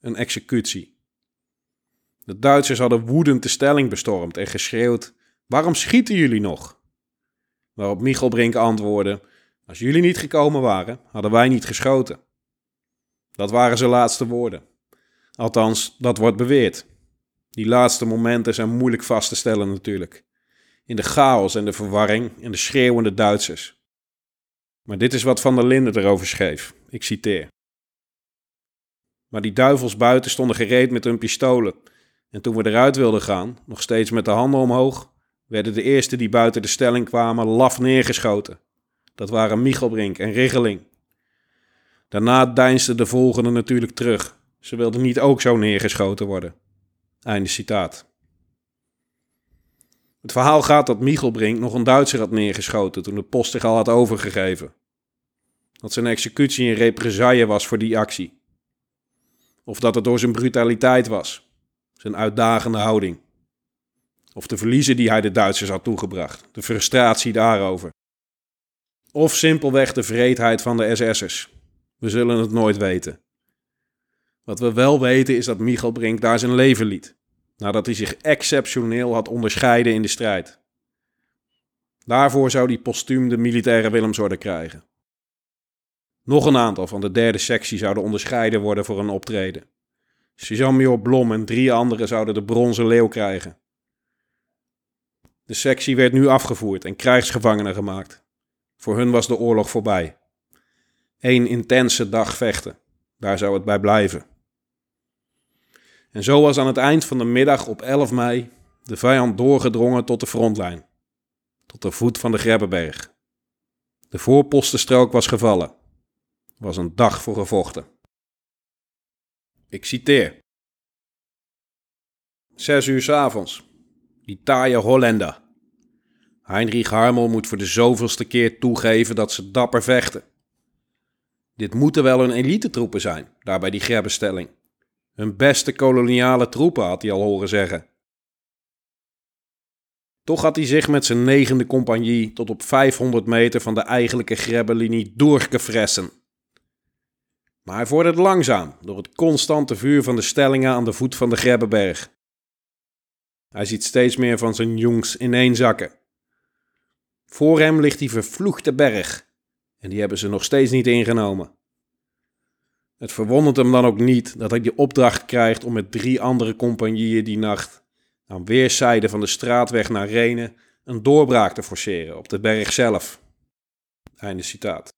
Een executie. De Duitsers hadden woedend de stelling bestormd en geschreeuwd: Waarom schieten jullie nog? Waarop Michel Brink antwoordde: Als jullie niet gekomen waren, hadden wij niet geschoten. Dat waren zijn laatste woorden. Althans, dat wordt beweerd. Die laatste momenten zijn moeilijk vast te stellen natuurlijk. In de chaos en de verwarring en de schreeuwende Duitsers. Maar dit is wat Van der Linden erover schreef. Ik citeer. Maar die duivels buiten stonden gereed met hun pistolen. En toen we eruit wilden gaan, nog steeds met de handen omhoog, werden de eerste die buiten de stelling kwamen laf neergeschoten. Dat waren Michelbrink en Riggeling. Daarna deinsden de volgende natuurlijk terug. Ze wilden niet ook zo neergeschoten worden. Einde citaat. Het verhaal gaat dat Michelbrink nog een Duitser had neergeschoten toen de post zich al had overgegeven. Dat zijn executie een represaille was voor die actie. Of dat het door zijn brutaliteit was, zijn uitdagende houding. Of de verliezen die hij de Duitsers had toegebracht, de frustratie daarover. Of simpelweg de vreedheid van de SS'ers. We zullen het nooit weten. Wat we wel weten is dat Michel Brink daar zijn leven liet, nadat hij zich exceptioneel had onderscheiden in de strijd. Daarvoor zou hij postuum de militaire Willemsorde krijgen. Nog een aantal van de derde sectie zouden onderscheiden worden voor een optreden. Suzanne Blom en drie anderen zouden de bronzen leeuw krijgen. De sectie werd nu afgevoerd en krijgsgevangenen gemaakt. Voor hun was de oorlog voorbij. Eén intense dag vechten, daar zou het bij blijven. En zo was aan het eind van de middag op 11 mei de vijand doorgedrongen tot de frontlijn, tot de voet van de Grebbeberg. De voorpostenstrook was gevallen. Was een dag voor gevochten. Ik citeer. Zes uur s avonds. Die taaie Hollander. Heinrich Harmel moet voor de zoveelste keer toegeven dat ze dapper vechten. Dit moeten wel een elite-troepen zijn, daar bij die grebbestelling. Hun beste koloniale troepen, had hij al horen zeggen. Toch had hij zich met zijn negende compagnie tot op 500 meter van de eigenlijke grebbelinie doorgefressen. Maar hij vorderde langzaam door het constante vuur van de stellingen aan de voet van de Grebbeberg. Hij ziet steeds meer van zijn jongs ineenzakken. Voor hem ligt die vervloekte berg en die hebben ze nog steeds niet ingenomen. Het verwondert hem dan ook niet dat hij de opdracht krijgt om met drie andere compagnieën die nacht aan weerszijden van de straatweg naar Renen een doorbraak te forceren op de berg zelf. Einde citaat.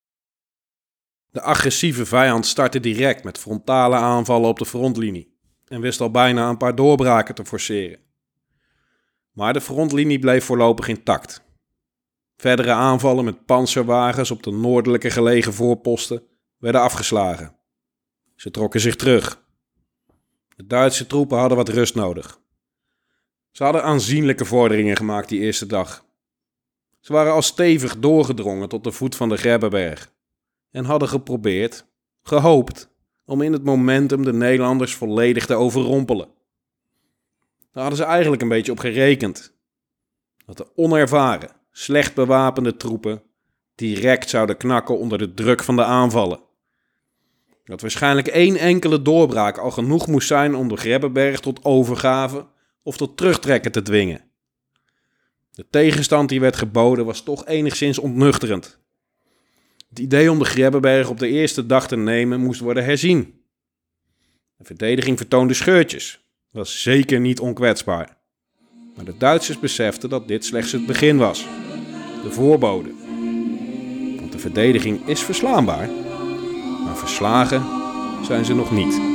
De agressieve vijand startte direct met frontale aanvallen op de frontlinie en wist al bijna een paar doorbraken te forceren. Maar de frontlinie bleef voorlopig intact. Verdere aanvallen met panzerwagens op de noordelijke gelegen voorposten werden afgeslagen. Ze trokken zich terug. De Duitse troepen hadden wat rust nodig. Ze hadden aanzienlijke vorderingen gemaakt die eerste dag. Ze waren al stevig doorgedrongen tot de voet van de Grebbeberg en hadden geprobeerd, gehoopt, om in het momentum de Nederlanders volledig te overrompelen. Daar hadden ze eigenlijk een beetje op gerekend. Dat de onervaren, slecht bewapende troepen direct zouden knakken onder de druk van de aanvallen. Dat waarschijnlijk één enkele doorbraak al genoeg moest zijn om de Grebbeberg tot overgave of tot terugtrekken te dwingen. De tegenstand die werd geboden was toch enigszins ontnuchterend. Het idee om de Grebbeberg op de eerste dag te nemen moest worden herzien. De verdediging vertoonde scheurtjes, was zeker niet onkwetsbaar. Maar de Duitsers beseften dat dit slechts het begin was, de voorbode. Want de verdediging is verslaanbaar, verslagen zijn ze nog niet.